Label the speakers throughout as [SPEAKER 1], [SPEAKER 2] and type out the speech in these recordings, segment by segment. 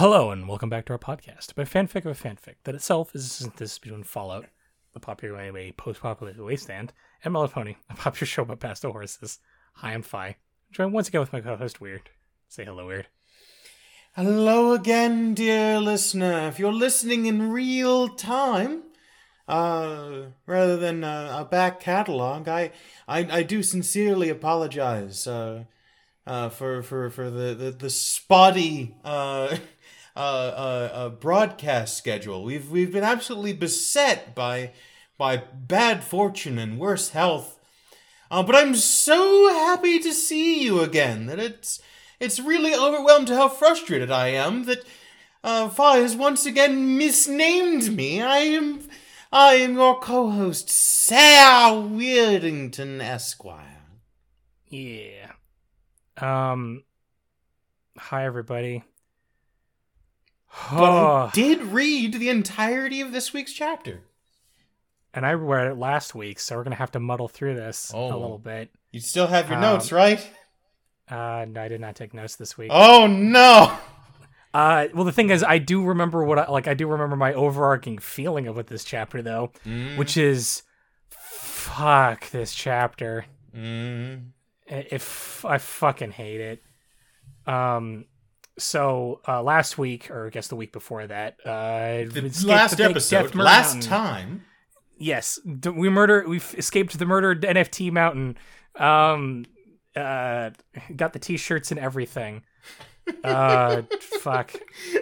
[SPEAKER 1] Hello and welcome back to our podcast about fanfic of a fanfic that itself is a synthesis between Fallout, the popular anime post-populated wasteland, and Melatonin, a popular show about pastel horses. Hi, I'm Fi. Joined once again with my co-host Weird. Say hello, Weird.
[SPEAKER 2] Hello again, dear listener. If you're listening in real time, uh, rather than uh, a back catalog, I, I, I do sincerely apologize, uh, uh, for, for, for the, the, the spotty, uh, broadcast schedule. We've, we've been absolutely beset by, by bad fortune and worse health. Uh, but I'm so happy to see you again that it's, it's really overwhelmed to how frustrated I am that uh, Fi has once again misnamed me. I am, I am your co-host, Sal Weirdington Esquire.
[SPEAKER 1] Yeah. Um. Hi, everybody.
[SPEAKER 2] But I did read the entirety of this week's chapter.
[SPEAKER 1] and I read it last week, so we're gonna have to muddle through this a
[SPEAKER 2] Oh.
[SPEAKER 1] little bit.
[SPEAKER 2] You still have your
[SPEAKER 1] Um,
[SPEAKER 2] notes, right?
[SPEAKER 1] Uh, no, I did not take notes this week.
[SPEAKER 2] Oh no!
[SPEAKER 1] Uh, well, the thing is, I do remember what I like. I do remember my overarching feeling of with this chapter, though,
[SPEAKER 2] Mm,
[SPEAKER 1] which is, fuck this chapter.
[SPEAKER 2] mm.
[SPEAKER 1] If I fucking hate it. Um, so uh, last week, or I guess the week before that, uh,
[SPEAKER 2] The last
[SPEAKER 1] big
[SPEAKER 2] episode, last
[SPEAKER 1] Mountain.
[SPEAKER 2] time.
[SPEAKER 1] Yes, we murder. We've escaped the murdered NFT mountain. Um, uh, got the t-shirts and everything. Uh, fuck.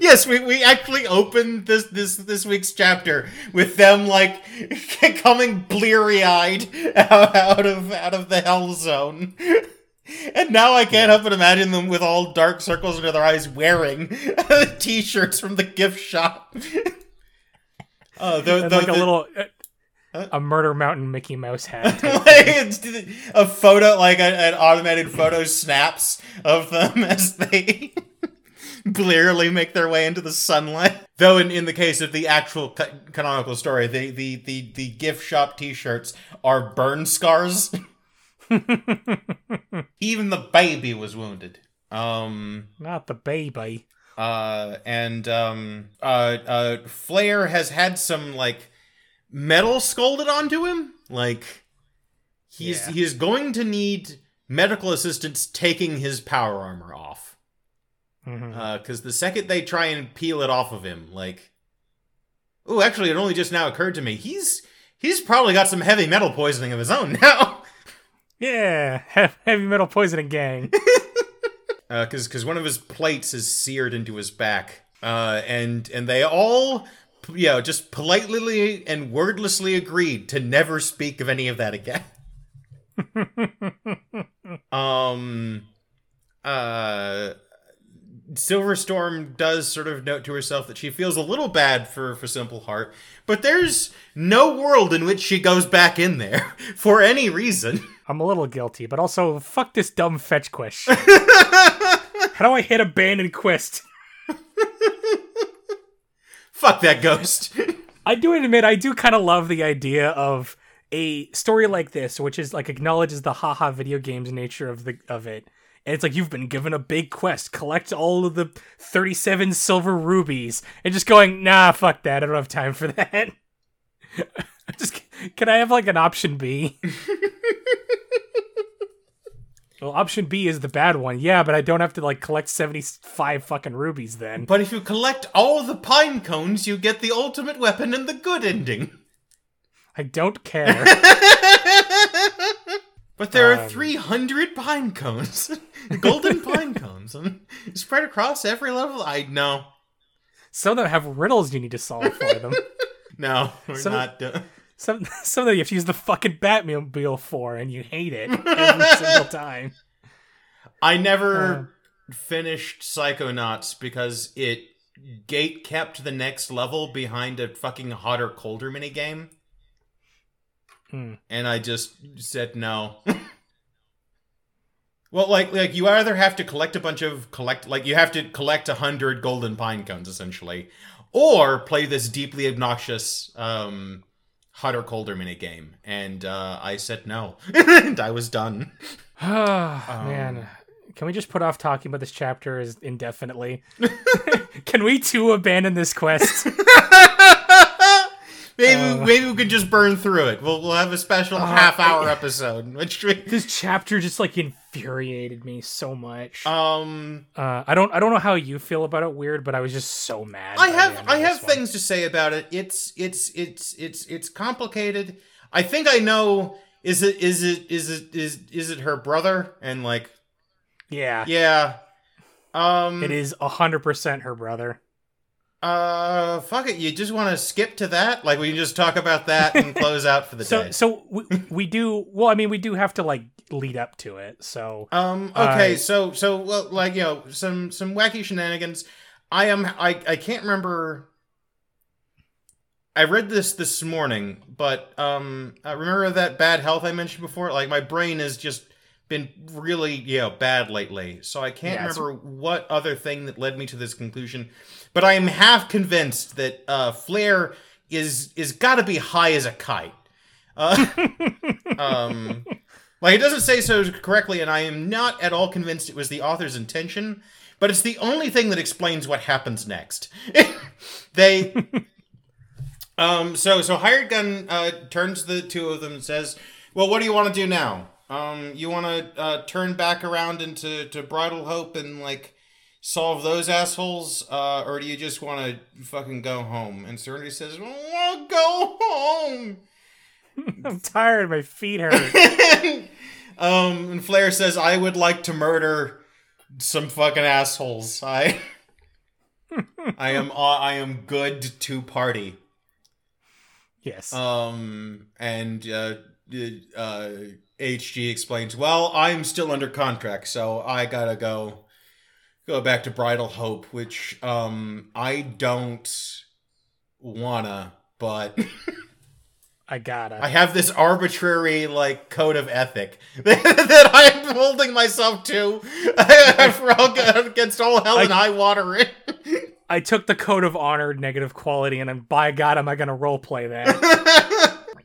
[SPEAKER 2] yes, we, we actually opened this this this week's chapter with them like coming bleary eyed out, out of out of the hell zone. And now I can't help but imagine them with all dark circles under their eyes wearing t-shirts from the gift shop. Oh, the, the,
[SPEAKER 1] like a little. Uh,
[SPEAKER 2] Huh?
[SPEAKER 1] a murder mountain Mickey Mouse hat.
[SPEAKER 2] like it's a photo, like a, an automated photo snaps of them as they blearily make their way into the sunlight. Though, in, in the case of the actual ca- canonical story, the, the, the, the gift shop T-shirts are burn scars. Even the baby was wounded. Um.
[SPEAKER 1] Not the baby.
[SPEAKER 2] Uh, and um, uh, uh, Flair has had some like metal scalded onto him. Like he's
[SPEAKER 1] Yeah.
[SPEAKER 2] he is going to need medical assistance taking his power armor off. Because the second they try and peel it off of him, like, oh, actually, it only just now occurred to me he's he's probably got some heavy metal poisoning of his own now.
[SPEAKER 1] Yeah, heavy metal poisoning gang.
[SPEAKER 2] because because one of his plates is seared into his back, uh, and and they all, you know, just politely and wordlessly agreed to never speak of any of that again. um, uh. Silverstorm does sort of note to herself that she feels a little bad for for Simple Heart, but there's no world in which she goes back in there for any reason.
[SPEAKER 1] I'm a little guilty, but also fuck this dumb fetch quest. How do I hit abandoned quest?
[SPEAKER 2] Fuck that ghost.
[SPEAKER 1] I do admit I do kind of love the idea of a story like this, which is like acknowledges the haha video games nature of the of it. And it's like you've been given a big quest, collect all of the 37 silver rubies, and just going, nah, fuck that, I don't have time for that. just can I have like an option B? well, option B is the bad one, yeah, but I don't have to like collect 75 fucking rubies then.
[SPEAKER 2] But if you collect all the pine cones, you get the ultimate weapon and the good ending.
[SPEAKER 1] I don't care.
[SPEAKER 2] but there are
[SPEAKER 1] Um.
[SPEAKER 2] 300 pine cones. Golden pine cones. Spread across every level. I know.
[SPEAKER 1] Some of them have riddles you need to solve for them.
[SPEAKER 2] No, we're
[SPEAKER 1] Some-
[SPEAKER 2] not doing
[SPEAKER 1] Some some of you have to use the fucking Batmobile for, and you hate it every single time.
[SPEAKER 2] I never finished Psychonauts because it gate kept the next level behind a fucking hotter colder minigame.
[SPEAKER 1] Hmm.
[SPEAKER 2] and I just said no. well, like like you either have to collect a bunch of collect like you have to collect a hundred golden pine cones essentially, or play this deeply obnoxious um hotter colder minute game, and uh, I said no, and I was done.
[SPEAKER 1] Oh, man, Can we just put off talking about this chapter as indefinitely? Can we too abandon this quest?
[SPEAKER 2] maybe
[SPEAKER 1] Uh.
[SPEAKER 2] maybe we could just burn through it. We'll we'll have a special half hour episode. Which we,
[SPEAKER 1] this chapter just like infuriated me so much.
[SPEAKER 2] um
[SPEAKER 1] Uh, I don't I don't know how you feel about it, weird, but I was just so mad.
[SPEAKER 2] I have I have
[SPEAKER 1] one.
[SPEAKER 2] things to say about it. It's it's it's it's it's complicated. I think I know is it is it is it is is it her brother and like
[SPEAKER 1] Yeah,
[SPEAKER 2] yeah. Um
[SPEAKER 1] it is hundred percent her brother.
[SPEAKER 2] Uh fuck it, you just want to skip to that? Like we can just talk about that and close out for the
[SPEAKER 1] So
[SPEAKER 2] day.
[SPEAKER 1] so we, we do well. I mean, we do have to like lead up to it. So
[SPEAKER 2] Um. Okay.
[SPEAKER 1] Uh,
[SPEAKER 2] so so well, like you know, some some wacky shenanigans. I am. I I can't remember. I read this this morning, but um, I remember that bad health I mentioned before. Like my brain has just been really you know bad lately, so I can't
[SPEAKER 1] Yeah,
[SPEAKER 2] remember what other thing that led me to this conclusion. But I am half convinced that uh, Flair is is got to be high as a kite. Uh, um, like it doesn't say so correctly, and I am not at all convinced it was the author's intention. But it's the only thing that explains what happens next. they, um, so so hired gun uh, turns the two of them and says, "Well, what do you want to do now? Um, you want to uh, turn back around into to Bridal Hope and like." Solve those assholes, uh, or do you just want to fucking go home? And Serenity says, "I want to go home."
[SPEAKER 1] I'm tired. My feet hurt.
[SPEAKER 2] um, and Flair says, "I would like to murder some fucking assholes. I, I am, I am good to party."
[SPEAKER 1] yes.
[SPEAKER 2] Um, and uh, uh, HG explains, "Well, I'm still under contract, so I gotta go, go back to Bridal Hope, which um, I don't wanna, but."
[SPEAKER 1] I gotta.
[SPEAKER 2] I have this arbitrary like code of ethic that I'm holding myself to all, against all hell and high water.
[SPEAKER 1] I took the code of honor negative quality, and I'm, by God, am I gonna role play that?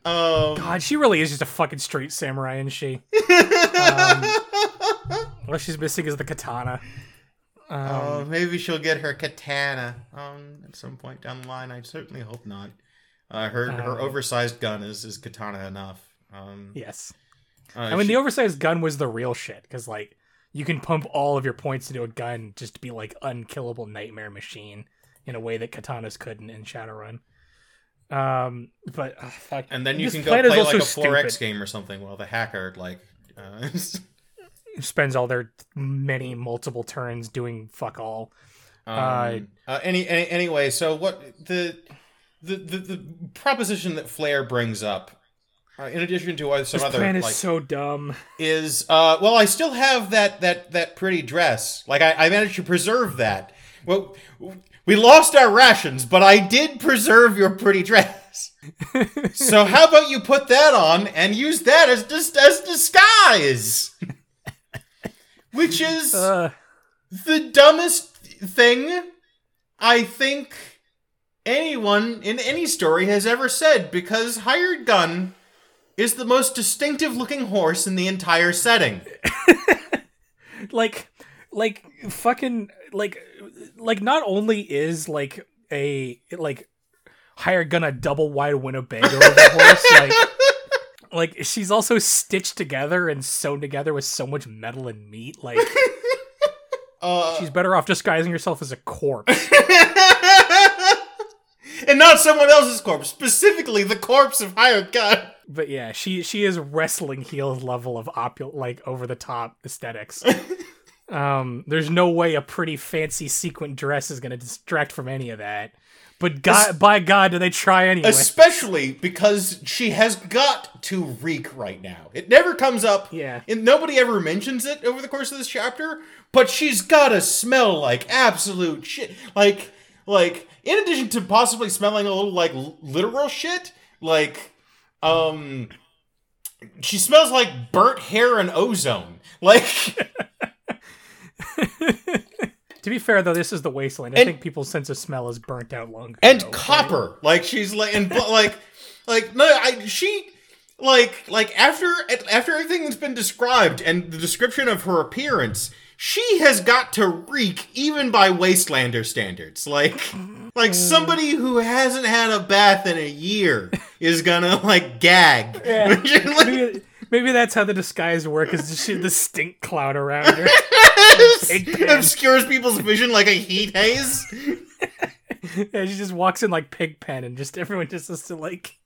[SPEAKER 2] um,
[SPEAKER 1] God, she really is just a fucking straight samurai, isn't she? Um, all she's missing is the katana. Um,
[SPEAKER 2] uh, maybe she'll get her katana um, at some point down the line. I certainly hope not. Uh, her her
[SPEAKER 1] Um,
[SPEAKER 2] oversized gun is, is katana enough. Um,
[SPEAKER 1] yes.
[SPEAKER 2] uh,
[SPEAKER 1] I mean,
[SPEAKER 2] she-
[SPEAKER 1] the oversized gun was the real shit because, like, you can pump all of your points into a gun just to be like unkillable nightmare machine in a way that katanas couldn't in Shadowrun. Um, but uh, fuck.
[SPEAKER 2] and then you
[SPEAKER 1] this
[SPEAKER 2] can go play like a 4X
[SPEAKER 1] stupid.
[SPEAKER 2] game or something while the hacker like. Uh,
[SPEAKER 1] Spends all their many multiple turns doing fuck all.
[SPEAKER 2] Um, uh, any, any anyway, so what the the the, the proposition that Flair brings up, uh, in addition to some
[SPEAKER 1] This
[SPEAKER 2] other
[SPEAKER 1] plan is
[SPEAKER 2] like,
[SPEAKER 1] so dumb.
[SPEAKER 2] is uh well, I still have that that that pretty dress. Like I, I managed to preserve that. Well, we lost our rations, but I did preserve your pretty dress. so how about you put that on and use that as just as disguise? Which is
[SPEAKER 1] Uh,
[SPEAKER 2] the dumbest thing I think anyone in any story has ever said because Hired Gun is the most distinctive looking horse in the entire setting.
[SPEAKER 1] like, like fucking like, like not only is like a like hired gun a double wide Winnebago of a horse, like. Like she's also stitched together and sewn together with so much metal and meat. Like
[SPEAKER 2] Uh,
[SPEAKER 1] she's better off disguising herself as a corpse.
[SPEAKER 2] and not someone else's corpse, specifically the corpse of Hired Gun.
[SPEAKER 1] But yeah, she she is wrestling heels level of opul like over the top aesthetics. um, there's no way a pretty fancy sequin dress is gonna distract from any of that. But God, by God, do they try anyway?
[SPEAKER 2] Especially because she has got to reek right now. It never comes up.
[SPEAKER 1] Yeah.
[SPEAKER 2] And nobody ever mentions it over the course of this chapter, but she's gotta smell like absolute shit. Like, like, in addition to possibly smelling a little like literal shit, like, um, she smells like burnt hair and ozone. Like,
[SPEAKER 1] to be fair, though, this is the wasteland. I
[SPEAKER 2] And-
[SPEAKER 1] think people's sense of smell is burnt out long
[SPEAKER 2] and
[SPEAKER 1] ago, right?
[SPEAKER 2] copper. Like she's like and like like no, I she like like after after everything that's been described and the description of her appearance, she has got to reek even by Wastelander standards. Like, like mm. somebody who hasn't had a bath in a year is gonna like gag.
[SPEAKER 1] Yeah.
[SPEAKER 2] Like,
[SPEAKER 1] maybe, that's how the disguise work is shoot the stink cloud around her.
[SPEAKER 2] Obscures people's vision like a heat haze.
[SPEAKER 1] yeah, she just walks in like pig pen and just everyone just has to like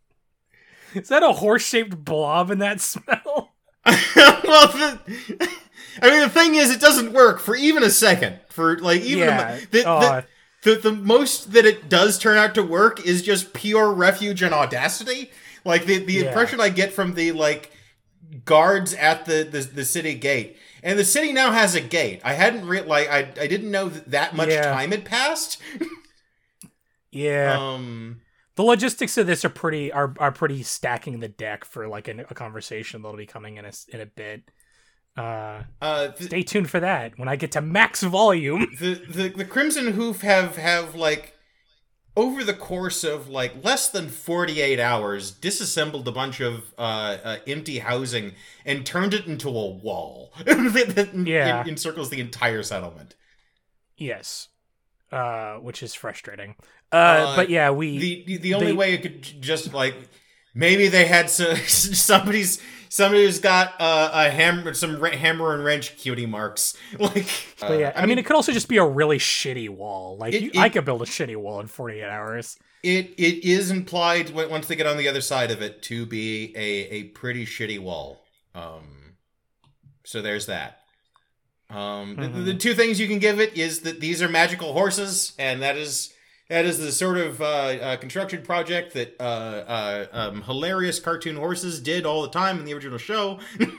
[SPEAKER 1] Is that a horse shaped blob in that smell?
[SPEAKER 2] well, the, I mean, the thing is, it doesn't work for even a second. For like even a the,
[SPEAKER 1] Aw.
[SPEAKER 2] the, the the most that it does turn out to work is just pure refuge and audacity. Like the the
[SPEAKER 1] Yeah.
[SPEAKER 2] impression I get from the like guards at the, the the city gate, and the city now has a gate. I hadn't re- like I I didn't know that, much
[SPEAKER 1] Yeah.
[SPEAKER 2] time had passed.
[SPEAKER 1] Yeah.
[SPEAKER 2] Um.
[SPEAKER 1] the logistics of this are pretty are are pretty stacking the deck for like an, a conversation that'll be coming in a in a bit. Uh
[SPEAKER 2] Uh. th-
[SPEAKER 1] stay tuned for that when I get to max volume.
[SPEAKER 2] the, the the Crimson Hoof have have like over the course of like less than 48 hours disassembled a bunch of uh, uh empty housing and turned it into a wall that,
[SPEAKER 1] Yeah.
[SPEAKER 2] en- encircles the entire settlement
[SPEAKER 1] Yes. Uh which is frustrating. Uh,
[SPEAKER 2] Uh,
[SPEAKER 1] but yeah, we
[SPEAKER 2] the the, the only
[SPEAKER 1] They-
[SPEAKER 2] way it could just like maybe they had so, somebody's somebody who's got uh, a hammer some ra- hammer and wrench cutie marks like
[SPEAKER 1] But
[SPEAKER 2] uh,
[SPEAKER 1] yeah, I, mean, it could also just be a really shitty wall. Like
[SPEAKER 2] It-
[SPEAKER 1] you,
[SPEAKER 2] it-
[SPEAKER 1] I could build a shitty wall in 48 hours.
[SPEAKER 2] It it is implied once they get on the other side of it to be a a pretty shitty wall. Um, so there's that. Um, the-
[SPEAKER 1] Mhm.
[SPEAKER 2] the, two things you can give it is that these are magical horses, and that is that is the sort of uh, uh, construction project that uh, uh, um, hilarious cartoon horses did all the time in the original show.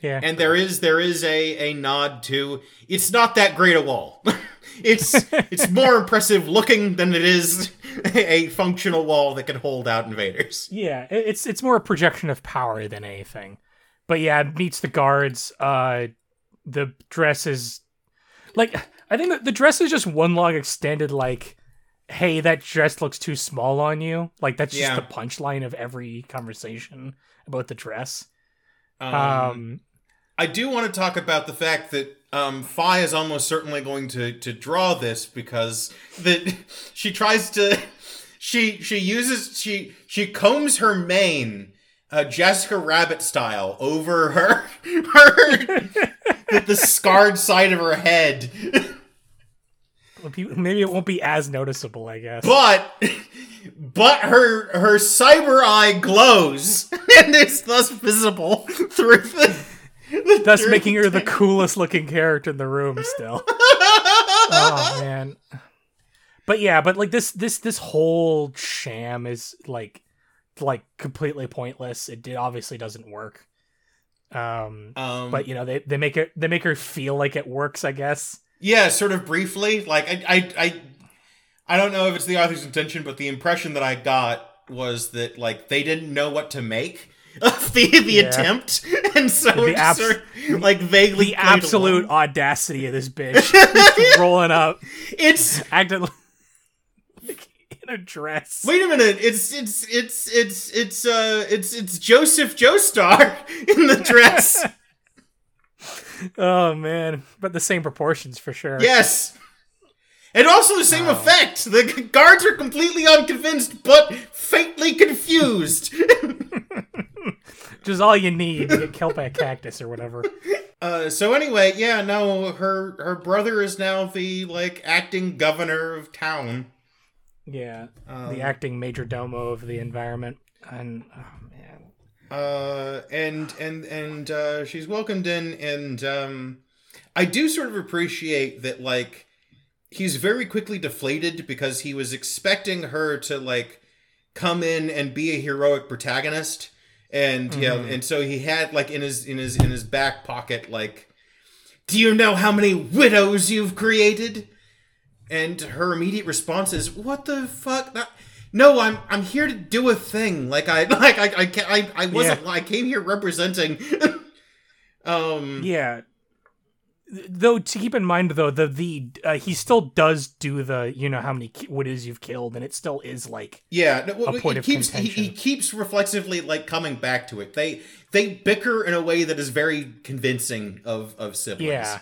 [SPEAKER 1] Yeah.
[SPEAKER 2] and there is there is a a nod to it's not that great a wall. it's it's more impressive looking than it is a functional wall that can hold out invaders.
[SPEAKER 1] yeah, it's it's more a projection of power than anything. But yeah, it meets the guards. Uh the dress is like I think that the dress is just one long extended like hey, that dress looks too small on you. Like that's just
[SPEAKER 2] Yeah.
[SPEAKER 1] the punchline of every conversation about the dress.
[SPEAKER 2] Um,
[SPEAKER 1] Um,
[SPEAKER 2] I do want to talk about the fact that um, Fi is almost certainly going to to draw this because that she tries to she she uses she she combs her mane uh, Jessica Rabbit style over her her the, the scarred side of her head.
[SPEAKER 1] Maybe it won't be as noticeable, I guess.
[SPEAKER 2] but but her her cyber eye glows and it's thus visible through the, the
[SPEAKER 1] Thus making her the coolest looking character in the room still. oh man. But yeah, but like this this this whole sham is like like completely pointless. It, it obviously doesn't work. Um
[SPEAKER 2] um
[SPEAKER 1] but you know, they, they make it they make her feel like it works, I guess.
[SPEAKER 2] Yeah sort of briefly like I, I i i don't know if it's the author's intention but the impression that i got was that like they didn't know what to make of the the
[SPEAKER 1] Yeah.
[SPEAKER 2] attempt and so
[SPEAKER 1] The abs-
[SPEAKER 2] sort of, like vaguely
[SPEAKER 1] The absolute
[SPEAKER 2] along.
[SPEAKER 1] audacity of this bitch. Rolling up,
[SPEAKER 2] it's
[SPEAKER 1] acting like in a dress.
[SPEAKER 2] Wait a minute! It's it's it's it's it's uh it's it's Joseph Joestar in the dress.
[SPEAKER 1] Oh man, but the same proportions for sure.
[SPEAKER 2] yes, and also the same effect. The guards are completely unconvinced, but faintly confused.
[SPEAKER 1] Which is all you need to get killed by a cactus or whatever.
[SPEAKER 2] uh, so anyway, yeah, no, her her brother is now the like acting governor of town.
[SPEAKER 1] Yeah,
[SPEAKER 2] Um,
[SPEAKER 1] the acting major domo of the environment, and oh
[SPEAKER 2] uh and and and uh she's welcomed in and um i do sort of appreciate that like he's very quickly deflated because he was expecting her to like come in and be a heroic protagonist. And yeah
[SPEAKER 1] Mhm.
[SPEAKER 2] and so he had like in his in his in his back pocket like do you know how many widows you've created? And her immediate response is what the fuck? That- no i'm i'm here to do a thing like i like i i ca- i, I wasn't i came here representing um
[SPEAKER 1] yeah. Though to keep in mind though, the the uh, he still does do the you know how many ki- what you've killed, and it still is like
[SPEAKER 2] Yeah, no, well,
[SPEAKER 1] a point
[SPEAKER 2] he
[SPEAKER 1] of
[SPEAKER 2] keeps he, he keeps reflexively like coming back to it. They they bicker in a way that is very convincing of of siblings.
[SPEAKER 1] Yeah.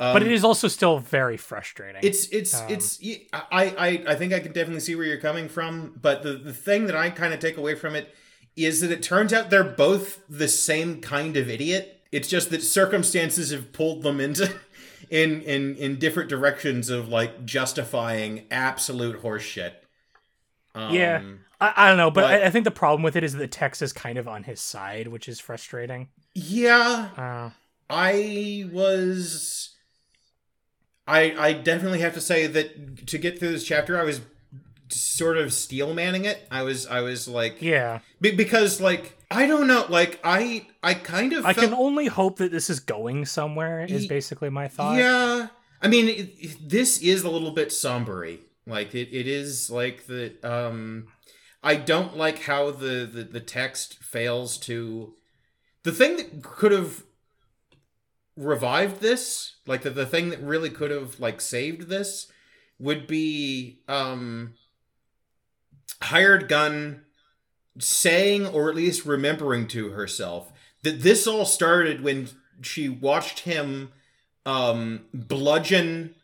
[SPEAKER 2] Um,
[SPEAKER 1] but it is also still very frustrating.
[SPEAKER 2] It's it's
[SPEAKER 1] Um,
[SPEAKER 2] it's I think I can definitely see where you're coming from, but the the thing that I kind of take away from it is that it turns out they're both the same kind of idiot. It's just that circumstances have pulled them into in in in different directions of like justifying absolute horseshit. Um,
[SPEAKER 1] Yeah. I, I don't know, but,
[SPEAKER 2] but-
[SPEAKER 1] I, I think the problem with it is that the text is kind of on his side, which is frustrating.
[SPEAKER 2] Yeah,
[SPEAKER 1] Uh,
[SPEAKER 2] I was I I definitely have to say that to get through this chapter I was sort of steel manning it. I was I was like
[SPEAKER 1] yeah,
[SPEAKER 2] be- because like I don't know like I I kind of
[SPEAKER 1] I
[SPEAKER 2] felt,
[SPEAKER 1] can only hope that this is going somewhere. Is
[SPEAKER 2] Ye-
[SPEAKER 1] basically my thought.
[SPEAKER 2] Yeah. I mean it, it- this is a little bit sombery. Like it, it is like the um I don't like how the, the the text fails to the thing that could have revived this, like the, the thing that really could have like saved this would be um hired gun saying or at least remembering to herself that this all started when she watched him um bludgeon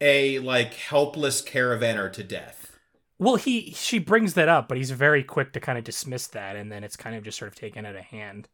[SPEAKER 2] a like helpless caravaner to death.
[SPEAKER 1] Well, he she brings that up, but he's very quick to kind of dismiss that, and then it's kind of just sort of taken out of hand.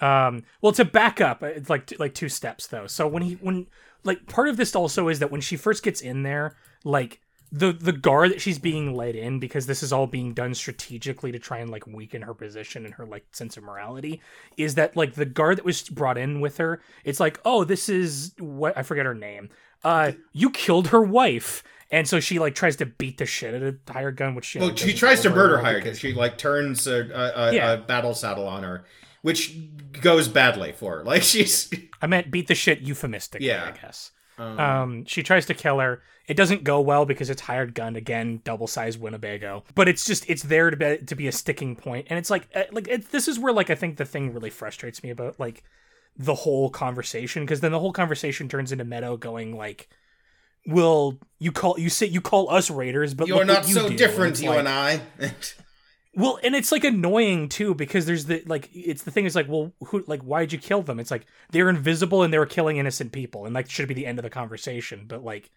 [SPEAKER 1] Um, well, to back up, it's like like two steps though. So when he when like part of this also is that when she first gets in there, like the the guard that she's being led in because this is all being done strategically to try and like weaken her position and her like sense of morality is that like the guard that was brought in with her it's like oh this is what i forget her name uh you killed her wife and so she like tries to beat the shit out of hired gun which know,
[SPEAKER 2] Well, she tries to murder hired gun.
[SPEAKER 1] because-
[SPEAKER 2] She like turns a, a, a,
[SPEAKER 1] Yeah.
[SPEAKER 2] a battle saddle on her, which goes badly for her. Like she's
[SPEAKER 1] i meant beat the shit euphemistically
[SPEAKER 2] Yeah.
[SPEAKER 1] i guess
[SPEAKER 2] um,
[SPEAKER 1] Um, she tries to kill her. It doesn't go well because it's hired gun again, double sized Winnebago. But it's just it's there to be to be a sticking point, and it's like uh, like it, this is where like I think the thing really frustrates me about like the whole conversation because then the whole conversation turns into Meadow going like, "Will you call you say you call us raiders, but
[SPEAKER 2] you're not
[SPEAKER 1] you
[SPEAKER 2] so
[SPEAKER 1] do."
[SPEAKER 2] different, you
[SPEAKER 1] like-
[SPEAKER 2] and I.
[SPEAKER 1] Well, and it's like annoying too because there's the like it's the thing is like well who like why'd you kill them? It's like they're invisible and they were killing innocent people and like should be the end of the conversation, but like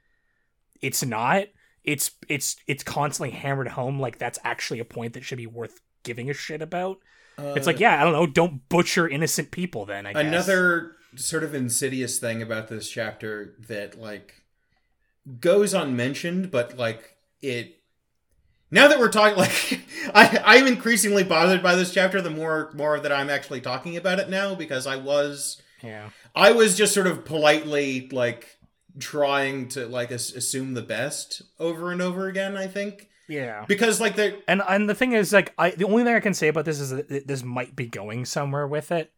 [SPEAKER 1] it's not. It's it's it's constantly hammered home like that's actually a point that should be worth giving a shit about. it's like uh, yeah, I don't know, don't butcher innocent people then. I guess.
[SPEAKER 2] another sort of insidious thing about this chapter that like goes unmentioned, but like it. Now that we're talking, like I, I'm increasingly bothered by this chapter. The more more that I'm actually talking about it now, because I was
[SPEAKER 1] yeah.
[SPEAKER 2] I was just sort of politely like trying to like as- assume the best over and over again. I think
[SPEAKER 1] Yeah.
[SPEAKER 2] because like the
[SPEAKER 1] And and the thing is like I the only thing I can say about this is that this might be going somewhere with it.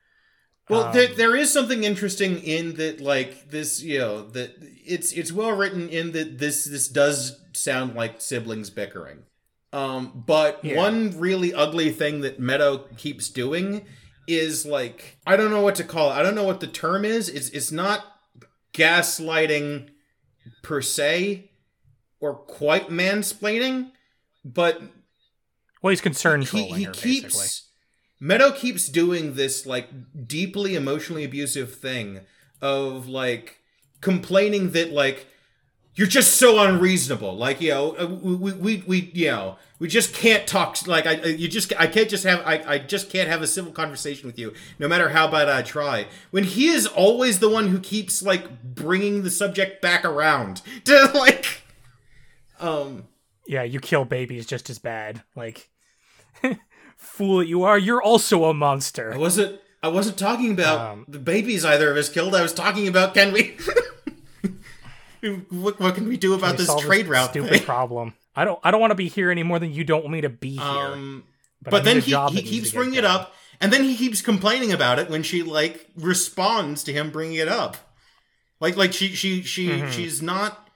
[SPEAKER 2] Well,
[SPEAKER 1] Um,
[SPEAKER 2] there, there is something interesting in that, like this, you know, that it's it's well written in that this this does sound like siblings bickering. Um, but
[SPEAKER 1] Yeah.
[SPEAKER 2] one really ugly thing that Meadow keeps doing is like I don't know what to call it. I don't know what the term is. It's it's not gaslighting per se, or quite mansplaining, but
[SPEAKER 1] Well, he's concerned
[SPEAKER 2] he, he
[SPEAKER 1] her
[SPEAKER 2] keeps
[SPEAKER 1] basically.
[SPEAKER 2] Meadow keeps doing this like deeply emotionally abusive thing of like complaining that like you're just so unreasonable like you know uh, we we, we, we you know we just can't talk like I you just I can't just have I, I just can't have a civil conversation with you no matter how bad I try when he is always the one who keeps like bringing the subject back around to like um
[SPEAKER 1] Yeah, you kill babies just as bad. Like, fool that you are, you're also a monster.
[SPEAKER 2] I wasn't. I wasn't talking about
[SPEAKER 1] Um,
[SPEAKER 2] the babies either of us killed. I was talking about can we? what, what can we do about this trade route
[SPEAKER 1] stupid
[SPEAKER 2] thing?
[SPEAKER 1] problem. I don't. I don't want to be here any more than you don't want me to be here.
[SPEAKER 2] Um,
[SPEAKER 1] but
[SPEAKER 2] but, then he, he keeps bringing it up, and then he keeps complaining about it when she like responds to him bringing it up. Like like she she she
[SPEAKER 1] Mhm.
[SPEAKER 2] she's not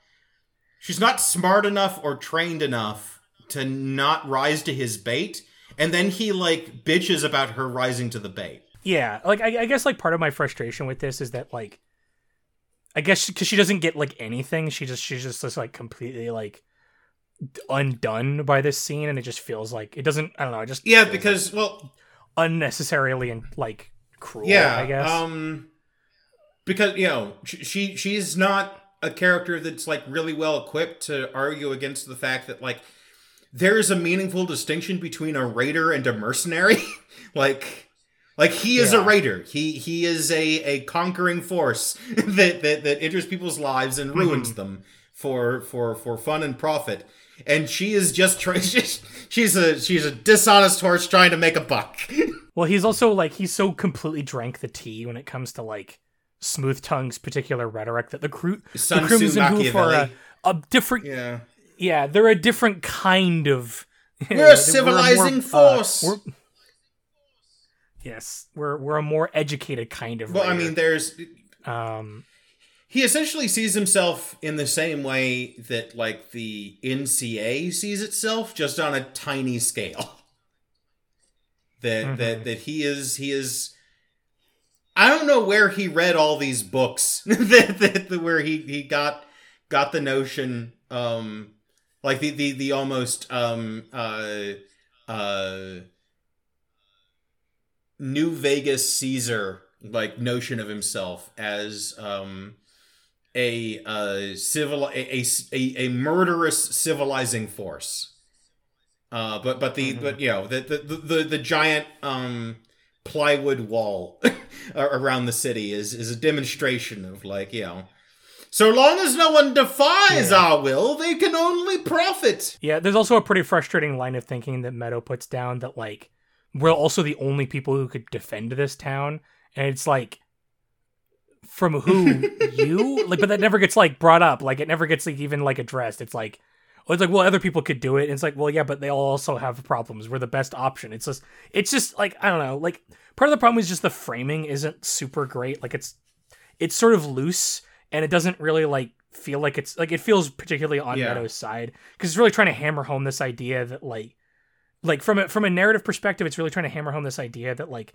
[SPEAKER 2] she's not smart enough or trained enough to not rise to his bait, and then he like bitches about her rising to the bait.
[SPEAKER 1] Yeah, like I, I guess like part of my frustration with this is that like, I guess because she doesn't get like anything, she just she's just just like completely like undone by this scene, and it just feels like it doesn't. I don't know. It just
[SPEAKER 2] Yeah, because well,
[SPEAKER 1] unnecessarily and like cruel.
[SPEAKER 2] yeah,
[SPEAKER 1] I guess.
[SPEAKER 2] Um, because you know she she's not a character that's like really well equipped to argue against the fact that like there is a meaningful distinction between a raider and a mercenary. like like he is yeah. a raider. He he is a a conquering force that that that enters people's lives and ruins mm-hmm. them for for for fun and profit. And she is just trying. She's, she's a she's a dishonest horse trying to make a buck.
[SPEAKER 1] well, he's also like he's so completely drank the tea when it comes to like smooth tongue's particular rhetoric that the crew the Crimson Hoof are a, a different
[SPEAKER 2] yeah
[SPEAKER 1] yeah they're a different kind of
[SPEAKER 2] we're a civilizing more, uh, force. Uh, we're,
[SPEAKER 1] Yes, we're we're a more educated kind of.
[SPEAKER 2] Well, writer. I mean, there's
[SPEAKER 1] um,
[SPEAKER 2] he essentially sees himself in the same way that like the NCR sees itself, just on a tiny scale. That mm-hmm. that that he is he is. I don't know where he read all these books that, that, that where he he got got the notion um like the the the almost um uh uh New Vegas Caesar like notion of himself as um a uh civil a a, a murderous civilizing force. Uh but but the mm-hmm. but you know the, the the the giant um plywood wall around the city is is a demonstration of like you know so long as no one defies yeah. our will, they can only profit.
[SPEAKER 1] Yeah, there's also a pretty frustrating line of thinking that Meadow puts down that like we're also the only people who could defend this town. And it's like from who? You? Like but that never gets like brought up. Like it never gets like even like addressed. It's like well, it's like well other people could do it. And it's like well yeah but they all also have problems. We're the best option. It's just it's just like i don't know. Like part of the problem is just the framing isn't super great. Like it's it's sort of loose and it doesn't really like feel like it's like it feels particularly on yeah. meadow's side. Because it's really trying to hammer home this idea that like like from a from a narrative perspective, it's really trying to hammer home this idea that like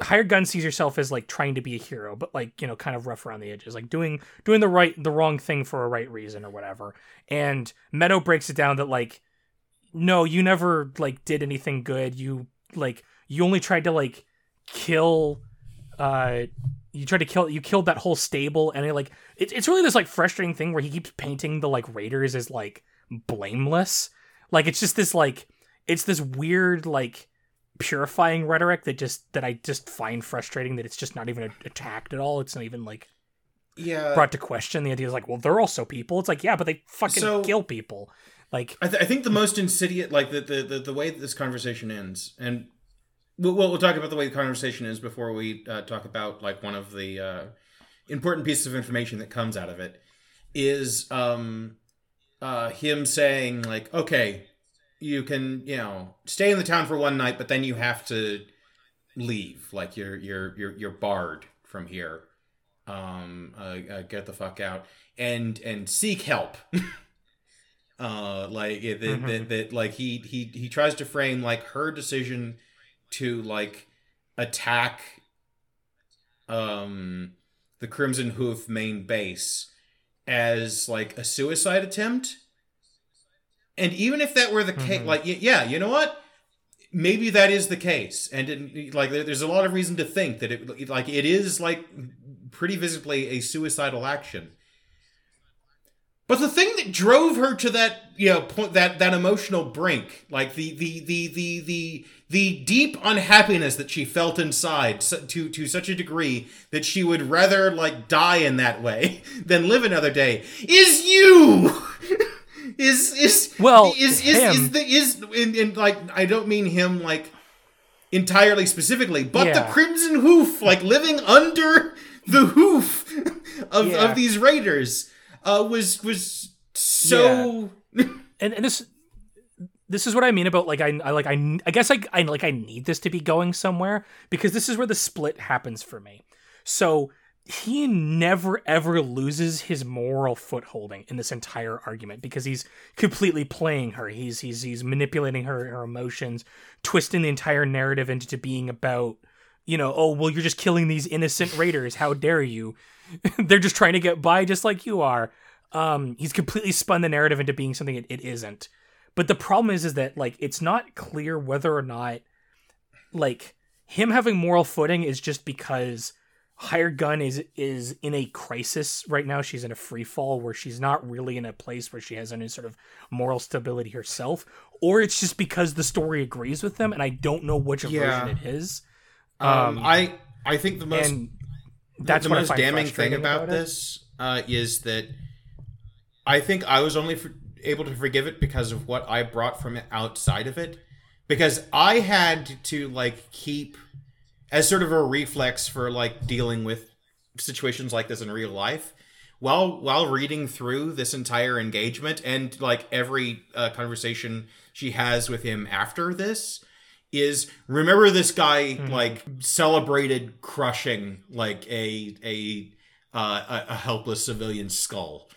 [SPEAKER 1] hired gun sees yourself as like trying to be a hero, but like you know, kind of rough around the edges, like doing doing the right the wrong thing for a right reason or whatever. And Meadow breaks it down that like, no, you never like did anything good. You like you only tried to like kill uh you tried to kill you killed that whole stable and it like it, it's really this like frustrating thing where he keeps painting the like raiders as like blameless like it's just this like it's this weird like purifying rhetoric that just that I just find frustrating that it's just not even attacked at all. It's not even like
[SPEAKER 2] yeah
[SPEAKER 1] brought to question. The idea is like, well, they're also people. It's like, yeah, but they fucking so, kill people. Like,
[SPEAKER 2] I, th- I, think the most insidious, like the, the the the way this conversation ends, and we'll we'll talk about the way the conversation is before we uh, talk about like one of the uh, important pieces of information that comes out of it is um uh him saying like, okay, you can you know stay in the town for one night, but then you have to leave. Like you're you're you're you're barred from here. Um, uh, uh, get the fuck out and and seek help. uh, like that, mm-hmm. that, that like he he he tries to frame like her decision to like attack um the Crimson Hoof main base as like a suicide attempt and even if that were the case, mm-hmm. like, yeah, you know what? Maybe that is the case, and it, like, there's a lot of reason to think that it, like, it is like pretty visibly a suicidal action. But the thing that drove her to that, you know, point that that emotional brink, like the the the the the the deep unhappiness that she felt inside to to such a degree that she would rather like die in that way than live another day, is you. is is
[SPEAKER 1] well
[SPEAKER 2] is is him. is the is in, in like I don't mean him like entirely specifically, but yeah. the Crimson Hoof, like living under the hoof of, yeah. of these raiders, uh, was was so.
[SPEAKER 1] Yeah. and, and this this is what I mean about like I, I like I I guess I, I like I need this to be going somewhere because this is where the split happens for me. So he never ever loses his moral footholding in this entire argument because he's completely playing her. He's he's he's manipulating her her emotions, twisting the entire narrative into being about, you know, oh well you're just killing these innocent raiders. How dare you? They're just trying to get by just like you are. Um, he's completely spun the narrative into being something it, it isn't. But the problem is is that like it's not clear whether or not like him having moral footing is just because hired gun is is in a crisis right now she's in a free fall where she's not really in a place where she has any sort of moral stability herself or it's just because the story agrees with them and i don't know which
[SPEAKER 2] Yeah.
[SPEAKER 1] version it is
[SPEAKER 2] Um,
[SPEAKER 1] Um,
[SPEAKER 2] I I think the most
[SPEAKER 1] that's
[SPEAKER 2] the most damning thing
[SPEAKER 1] frustrating
[SPEAKER 2] about, this uh, is that I think I was only for, able to forgive it because of what I brought from it outside of it. Because I had to like keep as sort of a reflex for like dealing with situations like this in real life. While while reading through this entire engagement and like every uh, conversation she has with him after this, is remember this guy
[SPEAKER 1] Mhm.
[SPEAKER 2] like celebrated crushing like a a uh, a, a helpless civilian skull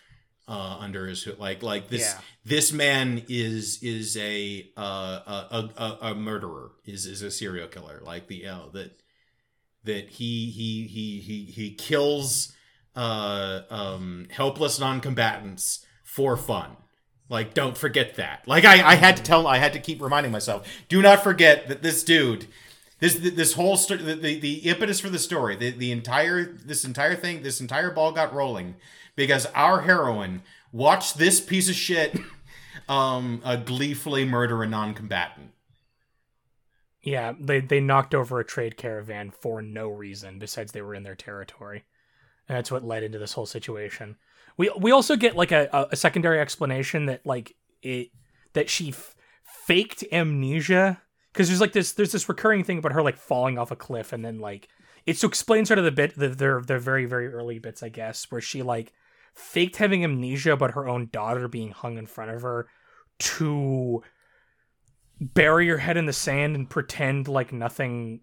[SPEAKER 2] uh, under his hood. Like like this
[SPEAKER 1] Yeah.
[SPEAKER 2] this man is is a uh, a, a a murderer is is a serial killer. Like the uh, that that he he he he he kills uh um helpless non-combatants for fun like, don't forget that. Like, I, I had to tell, I had to keep reminding myself, do not forget that this dude, this this whole sto- the, the the impetus for the story, the the entire this entire thing, this entire ball got rolling because our heroine watched this piece of shit, um, uh, gleefully murder a non-combatant.
[SPEAKER 1] Yeah, they they knocked over a trade caravan for no reason besides they were in their territory. And that's what led into this whole situation. We we also get like a, a, secondary explanation that like it that she f- faked amnesia because there's like this there's this recurring thing about her like falling off a cliff and then like it's to explain sort of the bit the their their very very early bits I guess where she like faked having amnesia about her own daughter being hung in front of her to bury your head in the sand and pretend like nothing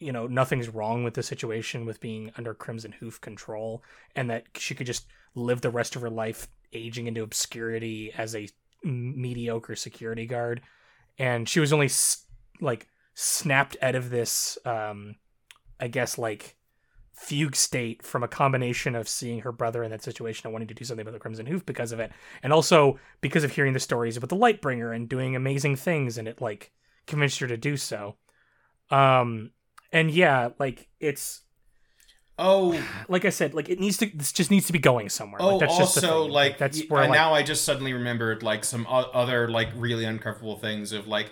[SPEAKER 1] you know nothing's wrong with the situation with being under crimson hoof control and that she could just live the rest of her life aging into obscurity as a mediocre security guard. And she was only like snapped out of this um i guess like fugue state from a combination of seeing her brother in that situation and wanting to do something about the crimson hoof because of it. And also because of hearing the stories about the lightbringer and doing amazing things and it like convinced her to do so. Um and yeah like it's
[SPEAKER 2] Oh,
[SPEAKER 1] like i said like it needs to this just needs to be going somewhere.
[SPEAKER 2] Oh,
[SPEAKER 1] like, that's just
[SPEAKER 2] also
[SPEAKER 1] thing.
[SPEAKER 2] like
[SPEAKER 1] that's where
[SPEAKER 2] uh,
[SPEAKER 1] like,
[SPEAKER 2] now I just suddenly remembered like some o- other like really uncomfortable things of like,